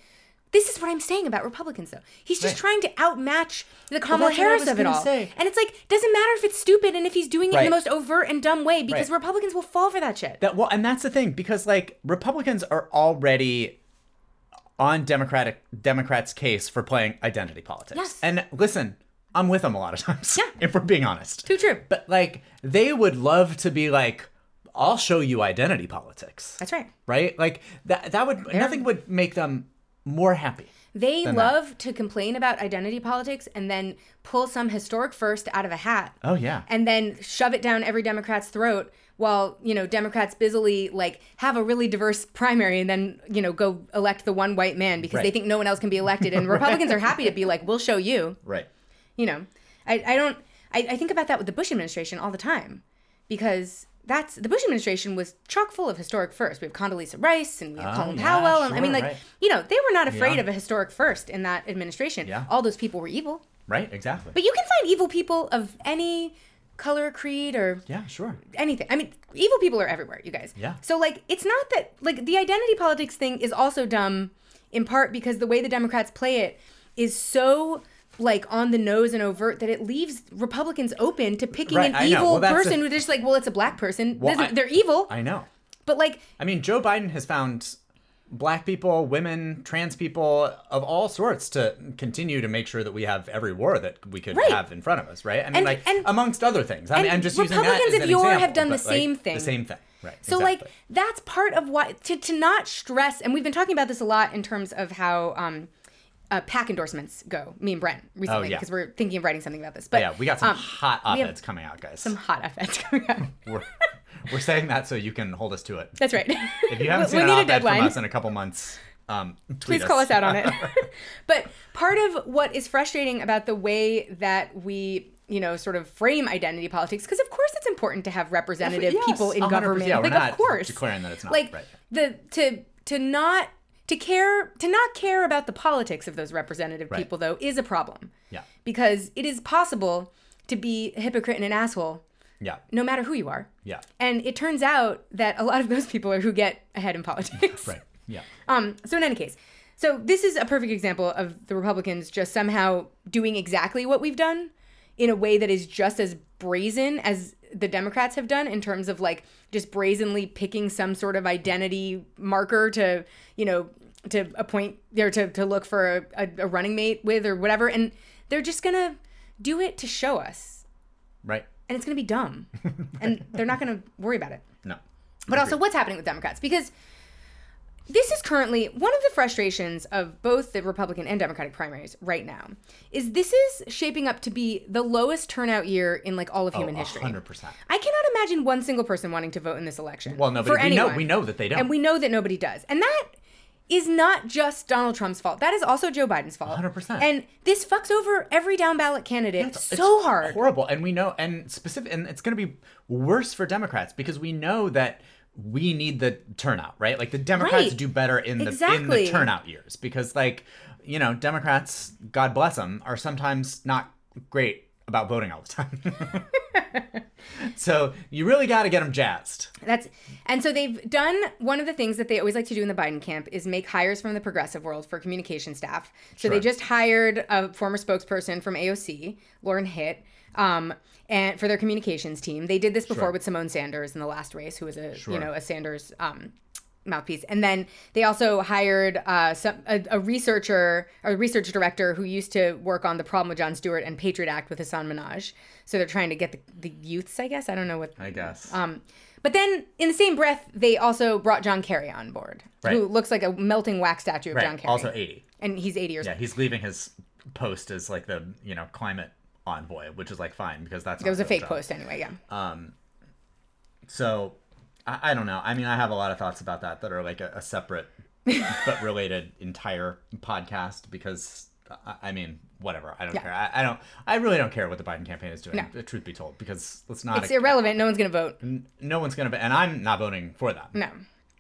This is what I'm saying about Republicans, though. He's just Right. trying to outmatch the Kamala I Harris of it all. say. And it's like, doesn't matter if it's stupid and if he's doing it in the most overt and dumb way because Right. Republicans will fall for that shit. That well, and that's the thing because like Republicans are already on Democratic Democrats' case for playing identity politics. Yes. And listen, I'm with them a lot of times. Yeah. If we're being honest. Too true. But like they would love to be like, I'll show you identity politics. That's right. Right? Like that that would nothing would make them more happy. They than that. love to complain about identity politics and then pull some historic first out of a hat. Oh yeah. And then shove it down every Democrat's throat while, you know, Democrats busily like have a really diverse primary and then, you know, go elect the one white man because they think no one else can be elected. And Republicans are happy to be like, we'll show you. Right. you know i, I don't I, I think about that with the bush administration all the time because that's the bush administration was chock full of historic firsts we have condoleezza rice and we have Oh, colin yeah, powell and i mean like right. you know they were not afraid Yeah. of a historic first in that administration Yeah. all those people were evil Right, exactly. but you can find evil people of any color creed or yeah, sure. anything. I mean, evil people are everywhere, you guys. Yeah. So like, it's not that like the identity politics thing is also dumb, in part because the way the Democrats play it is so like on the nose and overt that it leaves Republicans open to picking Right, an I evil Well, person the- who just like, well, it's a black person. Well, I- They're evil, I know. but like, I mean, Joe Biden has found black people, women, trans people of all sorts to continue to make sure that we have every war that we could Right. have in front of us, right? I mean, And- like and- amongst other things. I mean, I'm just using that Republicans as of yore example, have done the but, like, same thing. The same thing, right? So exactly. like that's part of why to to not stress, and we've been talking about this a lot in terms of how um, uh, PAC endorsements go. Me and Brent recently Oh, yeah. because we're thinking of writing something about this. But yeah, we got some um, hot op-eds coming out, guys. some hot FS coming out. We're, we're saying that so you can hold us to it. That's right. If you haven't we, seen an need a op-ed from us in a couple months, um, Please call us out on it. but part of what is frustrating about the way that we you know, sort of frame identity politics because of course it's important to have representative Yes, people in government. Yeah, we're like not of course. declaring that it's not, Like right. the to to not to care to not care about the politics of those representative Right. people though is a problem. Yeah. Because it is possible to be a hypocrite and an asshole Yeah. no matter who you are. Yeah. And it turns out that a lot of those people are who get ahead in politics. Right. Yeah. Um, so in any case, so this is a perfect example of the Republicans just somehow doing exactly what we've done in a way that is just as brazen as the Democrats have done in terms of like just brazenly picking some sort of identity marker to, you know, to appoint or to, to look for a, a, a running mate with or whatever. And they're just gonna do it to show us. Right. And it's gonna be dumb. and they're not gonna worry about it. No. But also, what's happening with Democrats? Because this is currently one of the frustrations of both the Republican and Democratic primaries right now. Is this is shaping up to be the lowest turnout year in like all of oh, human history. Oh, hundred percent. I cannot imagine one single person wanting to vote in this election. Well, nobody. for We know. We know that they don't. and we know that nobody does, and that is not just Donald Trump's fault. That is also Joe Biden's fault. 100%. And this fucks over every down ballot candidate It's so hard. horrible and we know and specific and it's going to be worse for democrats because we know that we need the turnout right? Like the democrats Right. do better in the in the turnout years because like you know democrats god bless them are sometimes not great about voting all the time. So you really got to get them jazzed. That's and so they've done one of the things that they always like to do in the Biden camp is make hires from the progressive world for communication staff. So they just hired a former spokesperson from AOC, Lauren Hitt, um, and for their communications team. They did this before Sure. with Symone Sanders in the last race, who was a Sure. you know a Sanders um, mouthpiece. And then they also hired uh, some a, a researcher, a research director who used to work on the problem with Jon Stewart and Patriot Act with Hasan Minhaj. So they're trying to get the, the youths, I guess. I don't know what i guess um, but then, in the same breath, they also brought John Kerry on board, who looks like a melting wax statue of right John Kerry. also 80 and he's 80 years yeah old. he's leaving his post as like the you know climate envoy which is like fine because that's It was a fake job. post anyway, yeah. Um, so I, I don't know. I mean, I have a lot of thoughts about that that are like a, a separate but related entire podcast because I, I mean, whatever. I don't Yeah. care. I, I don't. I really don't care what the Biden campaign is doing. No. The truth be told, because let's not. it's irrelevant. No one's to vote. n- No one's gonna. And I'm not voting for that. No.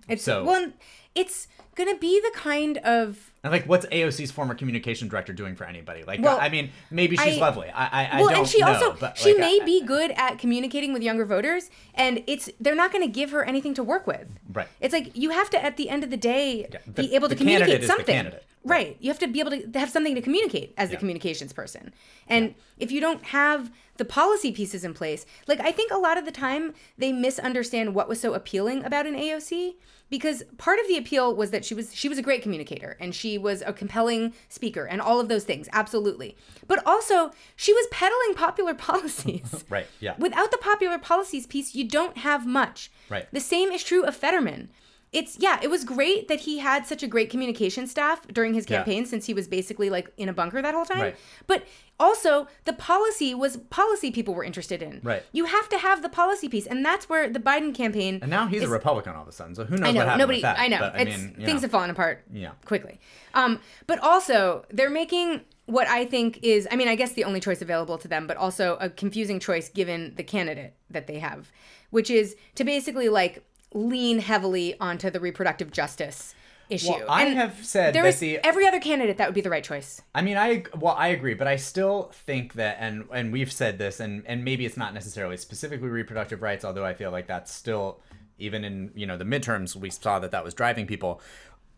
It's, So- well, it's to be the kind of. And like, what's AOC's former communication director doing for anybody? Like, Well, I mean, maybe she's I- lovely. I, I, I don't know. Well, and she know, also but, she like, may I- be good at communicating with younger voters, and it's they're not going to give her anything to work with. Right. It's like you have to, at the end of the day, Yeah, be able to the communicate the something. Right. You have to be able to have something to communicate as the Yeah. communications person. And if you don't have the policy pieces in place, like I think a lot of the time they misunderstand what was so appealing about an AOC because part of the appeal was that she was she was a great communicator and she was a compelling speaker and all of those things absolutely but also she was peddling popular policies Right. Yeah. Without the popular policies piece, you don't have much. Right. The same is true of Fetterman. It's yeah, it was great that he had such a great communication staff during his Yeah. campaign since he was basically like in a bunker that whole time. Right. But also the policy was policy people were interested in. Right. You have to have the policy piece, and that's where the Biden campaign and now he's is- a Republican all of a sudden. So who knows I know what happened nobody. with that? I know But, it's mean, things know. have fallen apart. Yeah. quickly. Um, but also they're making what I think is, I mean, I guess the only choice available to them, but also a confusing choice given the candidate that they have, which is to basically like lean heavily onto the reproductive justice issue. Well, I And have said there that is the every other candidate that would be the right choice. I mean, I well, I agree, but I still think that, and and we've said this, and and maybe it's not necessarily specifically reproductive rights, although I feel like that's still, even in you know the midterms, we saw that that was driving people.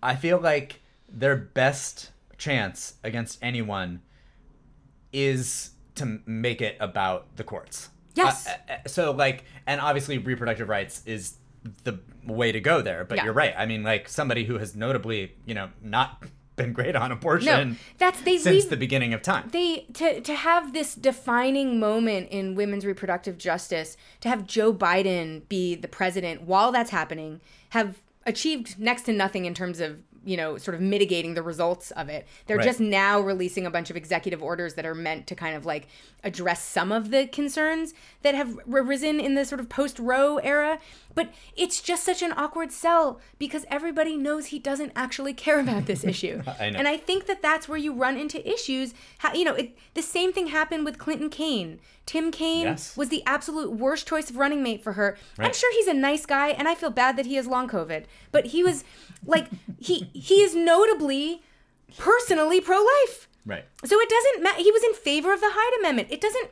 I feel like their best chance against anyone is to make it about the courts. Yes. Uh, uh, so like, and obviously reproductive rights is the way to go there. But Yeah. you're right. I mean, like somebody who has notably, you know, not been great on abortion No, that's they since leave the beginning of time. they to to have this defining moment in women's reproductive justice to have Joe Biden be the president while that's happening have achieved next to nothing in terms of you know sort of mitigating the results of it they're Right. just now releasing a bunch of executive orders that are meant to kind of like address some of the concerns that have arisen in the sort of post roe era but it's just such an awkward sell because everybody knows he doesn't actually care about this issue I know. and I think that that's where you run into issues. How, you know, it, the same thing happened with Clinton Kaine. Tim Kaine Yes. was the absolute worst choice of running mate for her. I'm sure he's a nice guy, and I feel bad that he has long COVID. But he was like, he he is notably personally pro-life. Right. So it doesn't matter. He was in favor of the Hyde Amendment. It doesn't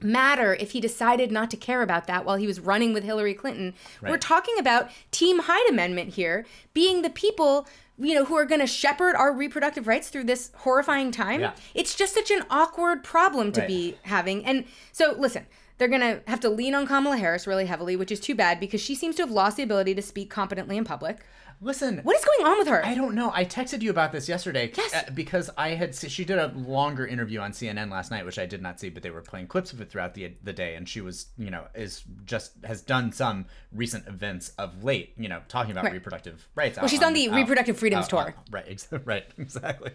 matter if he decided not to care about that while he was running with Hillary Clinton. We're talking about Team Hyde Amendment here being the people. You know, who are going to shepherd our reproductive rights through this horrifying time? Yeah. It's just such an awkward problem to Right. be having. And so, listen, they're going to have to lean on Kamala Harris really heavily, which is too bad because she seems to have lost the ability to speak competently in public. Listen, What is going on with her? I don't know. I texted you about this yesterday Yes. uh, because I had she did a longer interview on CNN last night, which I did not see, but they were playing clips of it throughout the the day, and she was, you know, is just has done some recent events of late, you know, talking about Right. reproductive rights. Well, she's on the Reproductive Freedoms Tour. right, ex- right, exactly.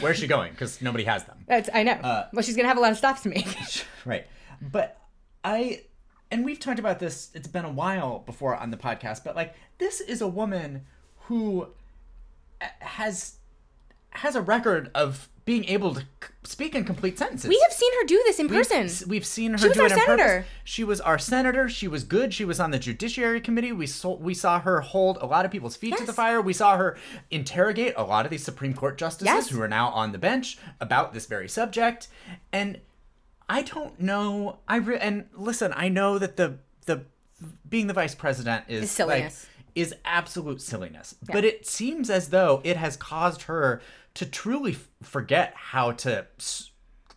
Where's she going? Because nobody has them. That's, I know. Uh, well, she's going to have a lot of stops to make. Right. But I and we've talked about this, it's been a while before on the podcast, but like this is a woman who uh, has has a record of being able to speak in complete sentences. We have seen her do this in person. We've, we've seen her She was do our it purpose. senator. She was our senator. She was good. She was on the Judiciary Committee. We saw we saw her hold a lot of people's feet to the fire. We saw her interrogate a lot of these Supreme Court justices Yes. who are now on the bench about this very subject. And I don't know. I re- and listen. I know that the the being the vice president is Is silliness. Like, is absolute silliness. But it seems as though it has caused her to truly f- forget how to s-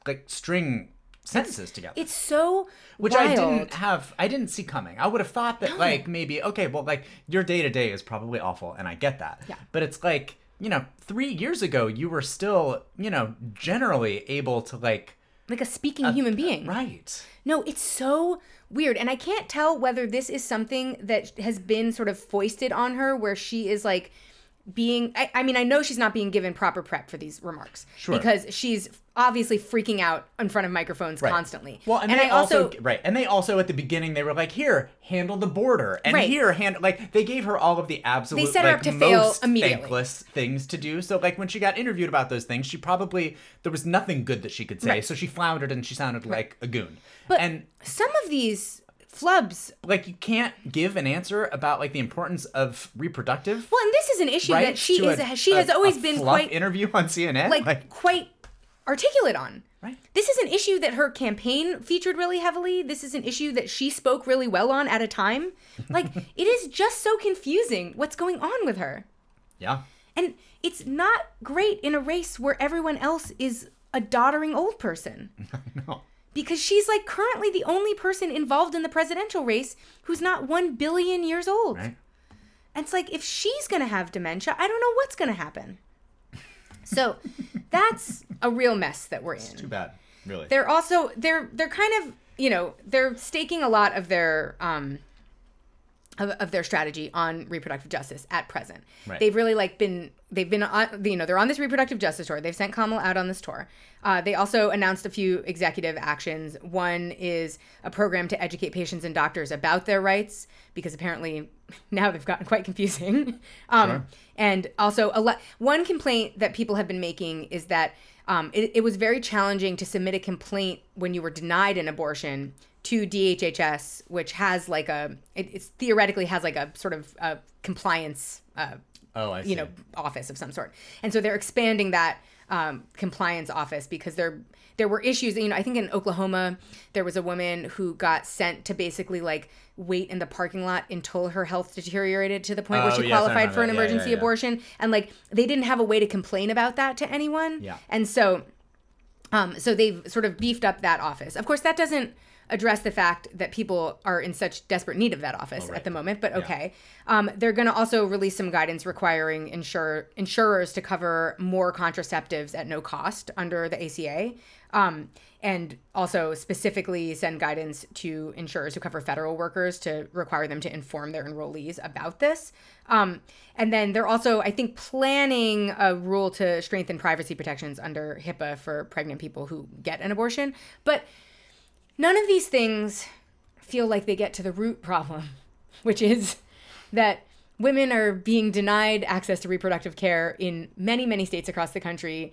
like string sentences together It's so which wild. I didn't have. I didn't see coming. I would have thought that like maybe okay, well like your day to day is probably awful, and I get that. Yeah. But it's like you know, three years ago you were still you know generally able to like like a speaking human being. right. No, it's so weird. And I can't tell whether this is something that has been sort of foisted on her where she is like being I, I mean, I know she's not being given proper prep for these remarks. Sure. Because she's obviously freaking out in front of microphones constantly. Well, and, and they I also, right, and they also at the beginning they were like, "Here, handle the border," and Right. here, hand like they gave her all of the absolute set her like, up to fail immediately. thankless things to do. So like when she got interviewed about those things, she probably there was nothing good that she could say, Right. so she floundered and she sounded like a goon. But and some of these flubs like you can't give an answer about like the importance of reproductive well, and this is an issue that she to is a- she has a- always a been quite interview on CNN. like, quite articulate on. Right. This is an issue that her campaign featured really heavily. This is an issue that she spoke really well on at a time. Like it is just so confusing what's going on with her. yeah, And it's not great in a race where everyone else is a doddering old person. no, Because she's like currently the only person involved in the presidential race who's not 1 billion years old. right. And it's like if she's gonna have dementia, I don't know what's gonna happen. So that's a real mess that we're in. Too bad, really. They're also they're they're kind of you know they're staking a lot of their um of, of their strategy on reproductive justice at present. Right. They've really like been they've been on you know they're on this reproductive justice tour. They've sent Kamala out on this tour. Uh, they also announced a few executive actions. One is a program to educate patients and doctors about their rights because apparently now they've gotten quite confusing. Um, Sure. And also, a le- one complaint that people have been making is that um, it, it was very challenging to submit a complaint when you were denied an abortion to DHHS, which has like a it it's theoretically has like a sort of uh compliance uh, oh, I see. you know office of some sort and so they're expanding that um, compliance office because there there were issues you know i think in oklahoma there was a woman who got sent to basically like wait in the parking lot until her health deteriorated to the point where Oh, she yes, qualified for an that. Yeah, emergency yeah, yeah. abortion and like they didn't have a way to complain about that to anyone Yeah. and so Um, so they've sort of beefed up that office. Of course, that doesn't address the fact that people are in such desperate need of that office right. at the moment, but okay. Um, they're going to also release some guidance requiring insure, insurers to cover more contraceptives at no cost under the ACA. Um, and also specifically send guidance to insurers who cover federal workers to require them to inform their enrollees about this. Um, and then they're also, I think, planning a rule to strengthen privacy protections under HIPAA for pregnant people who get an abortion. But none of these things feel like they get to the root problem, which is that women are being denied access to reproductive care in many, many states across the country,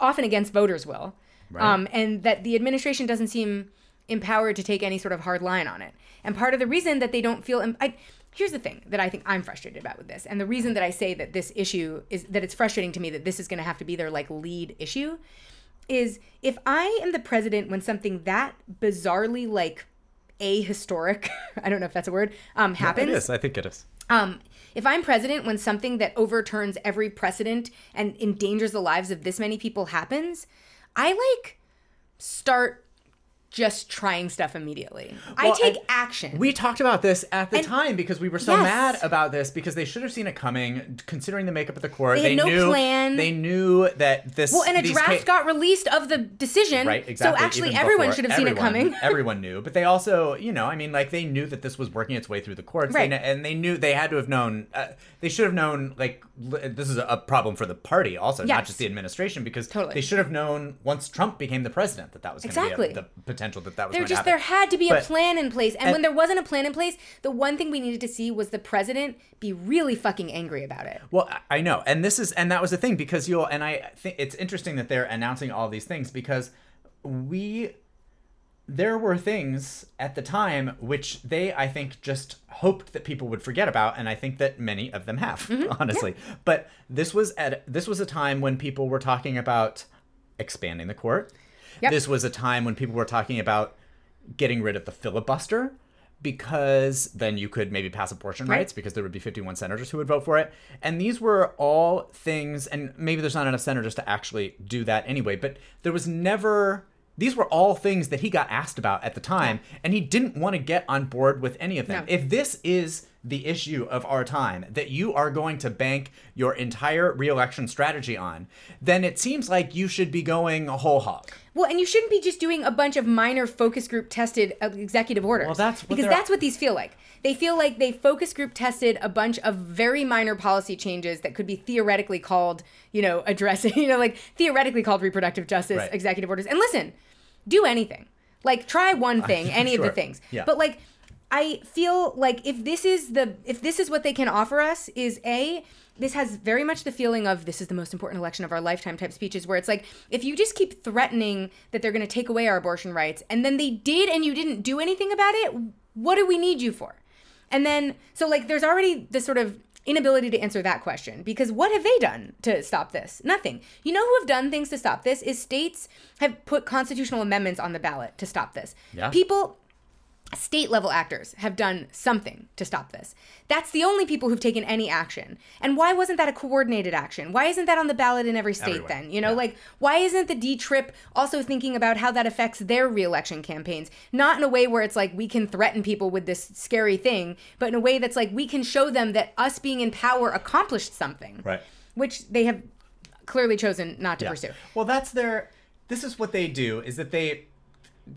often against voters' will. Right. Um, and that the administration doesn't seem empowered to take any sort of hard line on it. And part of the reason that they don't feel, em- I, here's the thing that I think I'm frustrated about with this, and the reason that I say that this issue is that it's frustrating to me that this is going to have to be their like lead issue, is if I am the president when something that bizarrely like ahistoric, I don't know if that's a word, um, happens. It is. I think it is. Um, if I'm president when something that overturns every precedent and endangers the lives of this many people happens, I like start just trying stuff immediately. I take action. We talked about this at the And- time because we were so Yes. mad about this because they should have seen it coming, considering the makeup of the court. They had no knew plan. They knew that this. well, and a draft ca- got released of the decision. Right, exactly. So actually, even everyone should have seen it coming. everyone knew, but they also, you know, I mean, like they knew that this was working its way through the courts, Right. They and they knew they had to have known. Uh, they should have known, like li- this is a problem for the party, also, not just the administration, because Totally. they should have known once Trump became the president that that was going to Exactly. be a, the potential that that was. There just to there had to be a plan in place, and, and- when there wasn't a plan in place, the one thing we needed to see was the president be really fucking angry about it. Well, I- I know, and this is, and that was the thing because you'll, and I think it's interesting that they're announcing all these things because we, there were things at the time which they, I think, just hoped that people would forget about, and I think that many of them have, mm-hmm. honestly. But this was at this was a time when people were talking about expanding the court. Yep. This was a time when people were talking about getting rid of the filibuster because then you could maybe pass abortion Right. rights because there would be 51 senators who would vote for it. And these were all things, and maybe there's not enough senators to actually do that anyway, but there was never. These were all things that he got asked about at the time, and he didn't want to get on board with any of them. No. If this is the issue of our time that you are going to bank your entire reelection strategy on, then it seems like you should be going whole hog. Well, and you shouldn't be just doing a bunch of minor focus group tested uh, executive orders. Well, that's because that's what these feel like. They feel like they focus group tested a bunch of very minor policy changes that could be theoretically called, you know, addressing, you know, like theoretically called reproductive justice Right. executive orders. And listen, do anything. Like try one thing, any of the things. Yeah. But like I feel like if this is the if this is what they can offer us is a this has very much the feeling of this is the most important election of our lifetime type speeches where it's like if you just keep threatening that they're going to take away our abortion rights and then they did and you didn't do anything about it what do we need you for? And then so like there's already this sort of inability to answer that question because what have they done to stop this? Nothing. You know who have done things to stop this is states have put constitutional amendments on the ballot to stop this. Yeah. people state level actors have done something to stop this. That's the only people who've taken any action. And why wasn't that a coordinated action? Why isn't that on the ballot in every state Everywhere. then? You know, Yeah. like why isn't the D trip also thinking about how that affects their reelection campaigns? Not in a way where it's like we can threaten people with this scary thing, but in a way that's like we can show them that us being in power accomplished something. Right. Which they have clearly chosen not to Yeah. pursue. Well, that's their. This is what they do: is that they,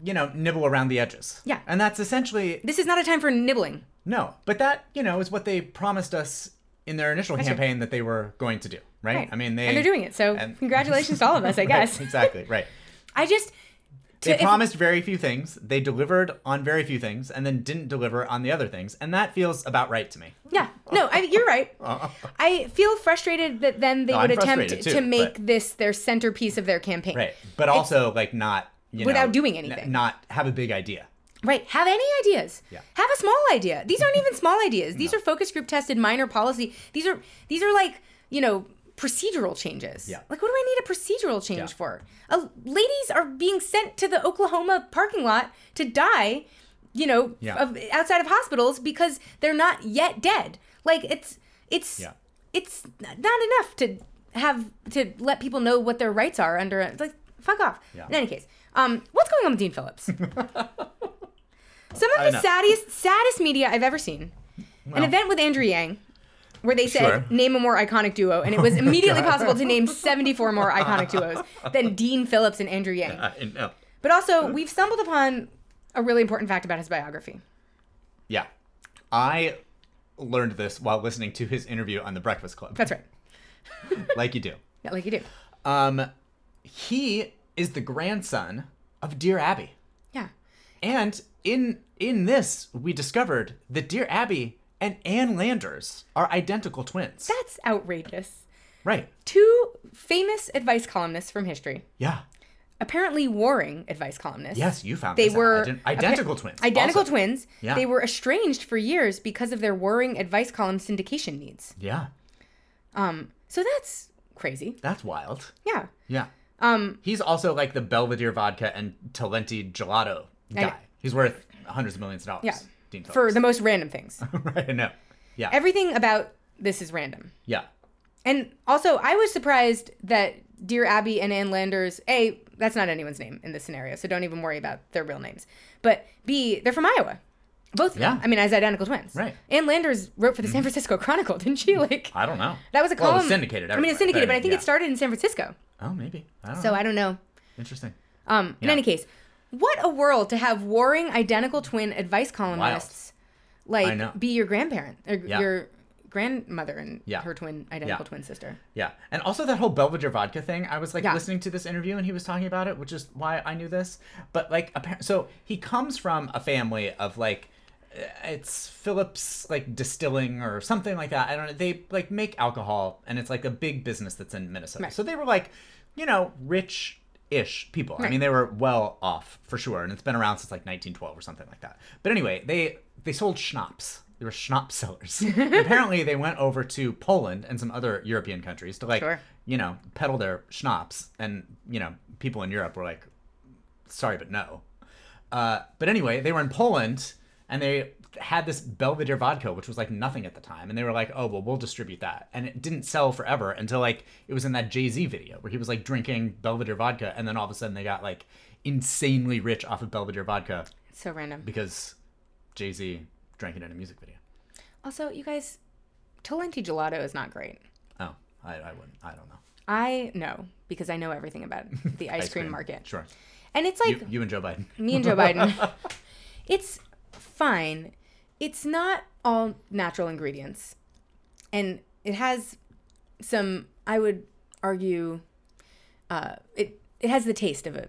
you know, nibble around the edges. Yeah. And that's essentially This is not a time for nibbling. no, but that you know is what they promised us in their initial That's right. campaign that they were going to do. Right. Right. I mean, they and they're doing it. So and- congratulations to all of us, I Right, guess. exactly. Right. I just to- They if- promised very few things. They delivered on very few things, and then didn't deliver on the other things, and that feels about right to me. Yeah, no, I, you're right. Uh-huh. I feel frustrated that then they No, would I'm attempt too, to make but- this their centerpiece of their campaign. Right. But also like not you Without know, doing n- anything. not have a big idea. Right. Have any ideas. Yeah. Have a small idea. These aren't even small ideas. These are focus group tested minor policy. These are these are like, you know, procedural changes. Yeah. Like what do I need a procedural change Yeah. for? Uh, ladies are being sent to the Oklahoma parking lot to die, you know, Yeah. of, outside of hospitals because they're not yet dead. Like it's it's Yeah. it's not enough to have to let people know what their rights are under a, like fuck off. Yeah. In any case, um, what's going on with Dean Phillips? Some of the saddest, saddest media I've ever seen. An event with Andrew Yang, where they said Sure. Oh name a more iconic duo, and it was immediately possible to name 74 more iconic duos than Dean Phillips and Andrew Yang. I know. But also, we've stumbled upon a really important fact about his biography. Yeah. I learned this while listening to his interview on the Breakfast Club, That's right. like you do. Yeah, like you do. Um, he is the grandson of Dear Abby. Yeah. And in in this, we discovered that Dear Abby and Ann Landers are identical twins. That's outrageous. right. Two famous advice columnists from history, Yeah. apparently warring advice columnists. Yes, you found They were Ident- identical twins. Identical also. twins. Yeah. They were estranged for years because of their warring advice column syndication needs. Yeah. Um, so that's crazy. That's wild. Yeah. Yeah. Um, He's also like the Belvedere vodka and Talenti gelato guy. He's worth hundreds of millions of dollars. yeah. Dean For the most random things. right. No. Yeah. Everything about this is random. yeah. And also, I was surprised that Dear Abby and Ann Landers, A, that's not anyone's name in this scenario, so don't even worry about their real names. But B, they're from Iowa. Both of them. Yeah. I mean, as identical twins. Right. Mm-hmm. Ann Landers wrote for the San Francisco Chronicle, didn't she? Like, I don't know. that was a column. Well, it was syndicated. I mean, it's syndicated, but I think yeah. it started in San Francisco. Oh, maybe. I don't So know. I don't know. Interesting. Um, in any case, what a world to have warring identical twin advice columnists like be your grandparent or Yeah. your grandmother and Yeah. her twin identical Yeah. twin sister. Yeah. And also that whole Belvedere vodka thing, I was like Yeah. listening to this interview and he was talking about it, which is why I knew this. But like, so he comes from a family of like, it's Phillips like distilling or something like that. I don't know. They like make alcohol and it's like a big business that's in Minnesota. Right. So they were like, you know, rich ish people. I mean, they were well off for sure. And it's been around since like 1912 or something like that. But anyway, they, they sold schnapps. They were schnapps sellers. Apparently, they went over to Poland and some other European countries to like Sure. you know, peddle their schnapps, and you know, people in Europe were like, "Sorry, but no." Uh, but anyway, they were in Poland, and they had this Belvedere vodka, which was like nothing at the time, and they were like, "Oh, well, we'll distribute that," and it didn't sell forever until like it was in that Jay Z video where he was like drinking Belvedere vodka, and then all of a sudden they got like insanely rich off of Belvedere vodka so random. because Jay Z drank it in a music video. Also, you guys, Talenti gelato is not great. Oh, I, I wouldn't. I don't know. I know because I know everything about the ice, cream, market. Sure. And it's like You, you and Joe Biden. me and Joe Biden. it's fine. It's not all natural ingredients. And it has some I would argue uh it it has the taste of a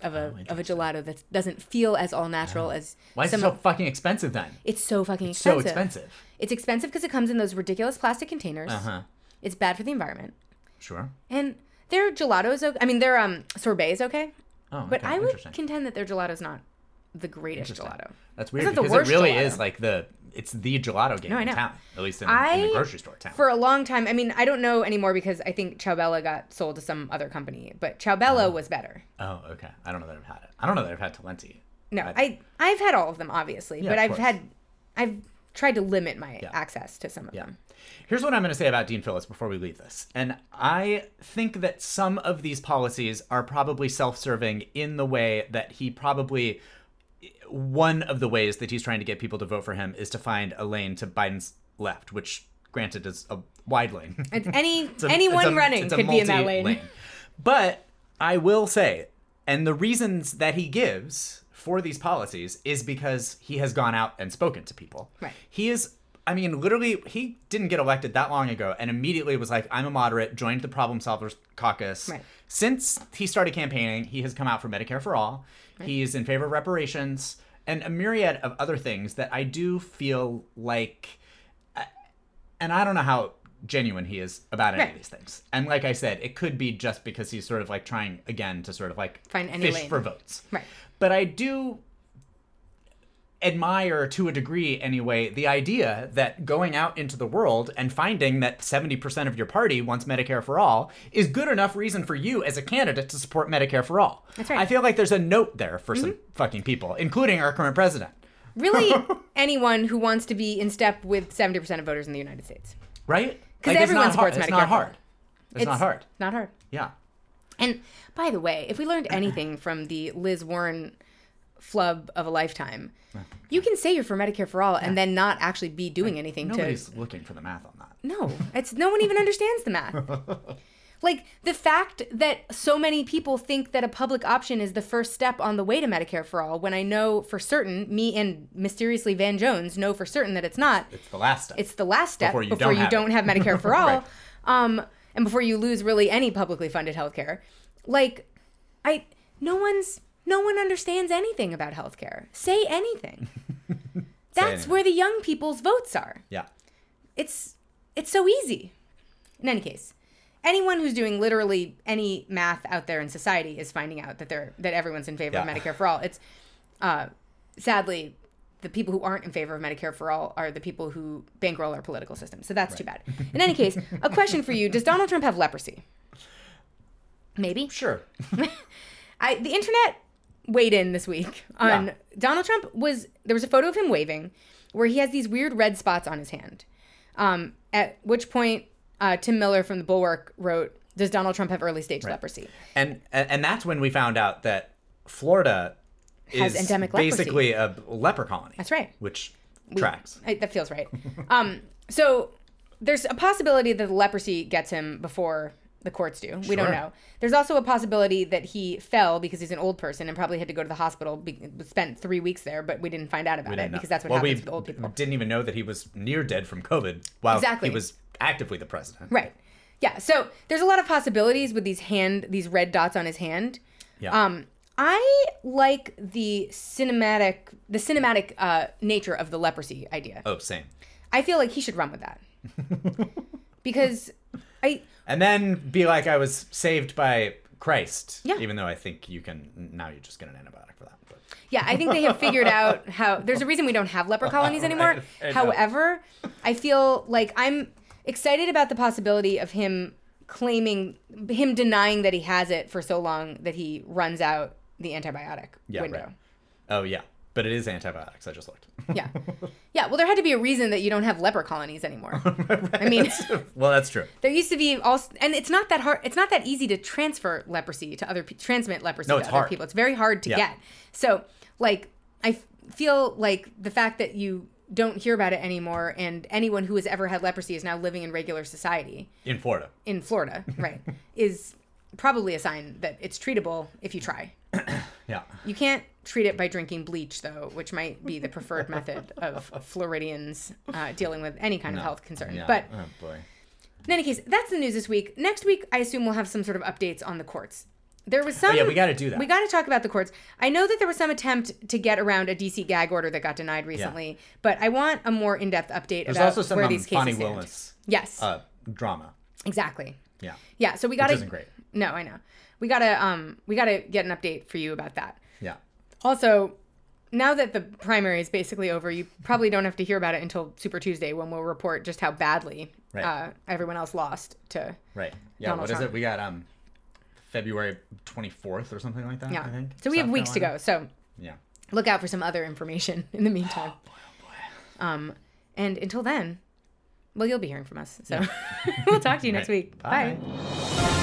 of a of a gelato that doesn't feel as all natural as Why is some it so fucking expensive then? it's so fucking So expensive. expensive. It's expensive because it comes in those ridiculous plastic containers. Uh huh. It's bad for the environment. Sure. And their gelatos, I mean, their um sorbets, okay, Oh, okay. but I would contend that their gelato's not the greatest gelato. That's weird because it really gelato. is like the it's the gelato game No, in town, at least in, in the grocery store town. For a long time, I mean, I don't know anymore because I think Ciao Bella got sold to some other company, but Ciao Bella oh. was better. oh, okay. I don't know that I've had it. I don't know that I've had Talenti. No, I- I I've had all of them obviously, Yeah, but I've course. had I've tried to limit my Yeah. access to some of Yeah. them. Here's what I'm going to say about Dean Phillips before we leave this. And I think that some of these policies are probably self serving in the way that he probably. One of the ways that he's trying to get people to vote for him is to find a lane to Biden's left, which, granted, is a wide lane. It's any It's a- anyone it's a- running could be in that multi-lane. lane. But I will say, and the reasons that he gives for these policies is because he has gone out and spoken to people. Right. He is. I mean, literally, he didn't get elected that long ago, and immediately was like, "I'm a moderate." Joined the Problem Solvers Caucus. Right. Since he started campaigning, he has come out for Medicare for all. He's in favor of reparations and a myriad of other things that I do feel like uh, and I don't know how genuine he is about any Right. of these things. And like I said, it could be just because he's sort of like trying again to sort of like Find any fish lane. for votes. Right. But I do admire to a degree anyway the idea that going out into the world and finding that 70% of your party wants Medicare for all is good enough reason for you as a candidate to support Medicare for all. That's right. Mm-hmm. I feel like there's a note there for some fucking people, including our current president. Really, anyone who wants to be in step with seventy percent of voters in the United States. Right? 'Cause it's everyone not hard. supports It's not hard. It's, not hard. Not hard. Yeah. And by the way, if we learned anything from the Liz Warren flub of a lifetime, you can say you're for Medicare for all and then not actually be doing anything Nobody's to. looking for the math on that. No, it's no one even understands the math. Like the fact that so many people think that a public option is the first step on the way to Medicare for all, when I know for certain, me and mysteriously Van Jones know for certain that it's not. It's the last step. It's the last step Before you before don't you have don't have Medicare for all, Right. um, and before you lose really any publicly funded healthcare. Like, I no one's no one understands anything about healthcare. Say anything. That's anything. where the young people's votes are. yeah. It's it's so easy. In any case, anyone who's doing literally any math out there in society is finding out that they're that everyone's in favor of Medicare for all. It's uh, sadly the people who aren't in favor of Medicare for all are the people who bankroll our political system. So that's too bad. In any case, a question for you: Does Donald Trump have leprosy? Maybe. Sure. I the internet weighed in this week on Yeah. Donald Trump was there was a photo of him waving where he has these weird red spots on his hand. Um, at which point uh, Tim Miller from the Bulwark wrote, "Does Donald Trump have early stage leprosy?" And and that's when we found out that Florida Has is endemic leprosy. basically a leper colony. That's right. Which tracks. I, that feels right. um, so there's a possibility that the leprosy gets him before the courts do. We don't know. There's also a possibility that he fell because he's an old person and probably had to go to the hospital. Be, spent three weeks there, but we didn't find out about it know. because that's what well, happens with old people. didn't even know that he was near dead from COVID while Exactly. he was actively the president. Right. Yeah. So there's a lot of possibilities with these hand, these red dots on his hand. Yeah. Um, I like the cinematic, the cinematic uh, nature of the leprosy idea. oh, same. I feel like he should run with that because I And then be like, I was saved by Christ. Yeah. Even though I think you can now you just get an antibiotic for that. But Yeah, I think they have figured out how. There's a reason we don't have leper colonies anymore. Right, I. However, I feel like I'm excited about the possibility of him claiming, him denying that he has it for so long that he runs out the antibiotic yeah, window. right. Oh yeah. But it is antibiotics. I just looked. Yeah, yeah. Well, there had to be a reason that you don't have leper colonies anymore. I mean, well, that's true. there used to be all, and it's not that hard. It's not that easy to transfer leprosy to other, transmit leprosy No, to other hard. people. It's very hard to Yeah. get. So, like, I feel like the fact that you don't hear about it anymore, and anyone who has ever had leprosy is now living in regular society In Florida. in Florida, right, is probably a sign that it's treatable if you try. Yeah. You can't treat it by drinking bleach, though, which might be the preferred method of Floridians uh, dealing with any kind of health concern. Yeah. But oh boy. in any case, that's the news this week. Next week, I assume we'll have some sort of updates on the courts. There was some. Oh, yeah, we gotta do that. We got to talk about the courts. I know that there was some attempt to get around a DC gag order that got denied recently, but I want a more in-depth update There's about also some where um, these cases Fani stand. Willis Yes, uh, drama. exactly. Yeah. Yeah, so we got to. isn't great. No, I know. We gotta um we gotta get an update for you about that. Yeah. Also, now that the primary is basically over, you probably don't have to hear about it until Super Tuesday when we'll report just how badly Right. uh, everyone else lost to. Right. Yeah. Donald what is Trump. it? We got um February 24th or something like that. Yeah. I think. So we have South weeks to go. So Yeah. look out for some other information in the meantime. Oh, boy. Um, and until then, well, you'll be hearing from us. So we'll talk to you next Right. week. Bye. Bye.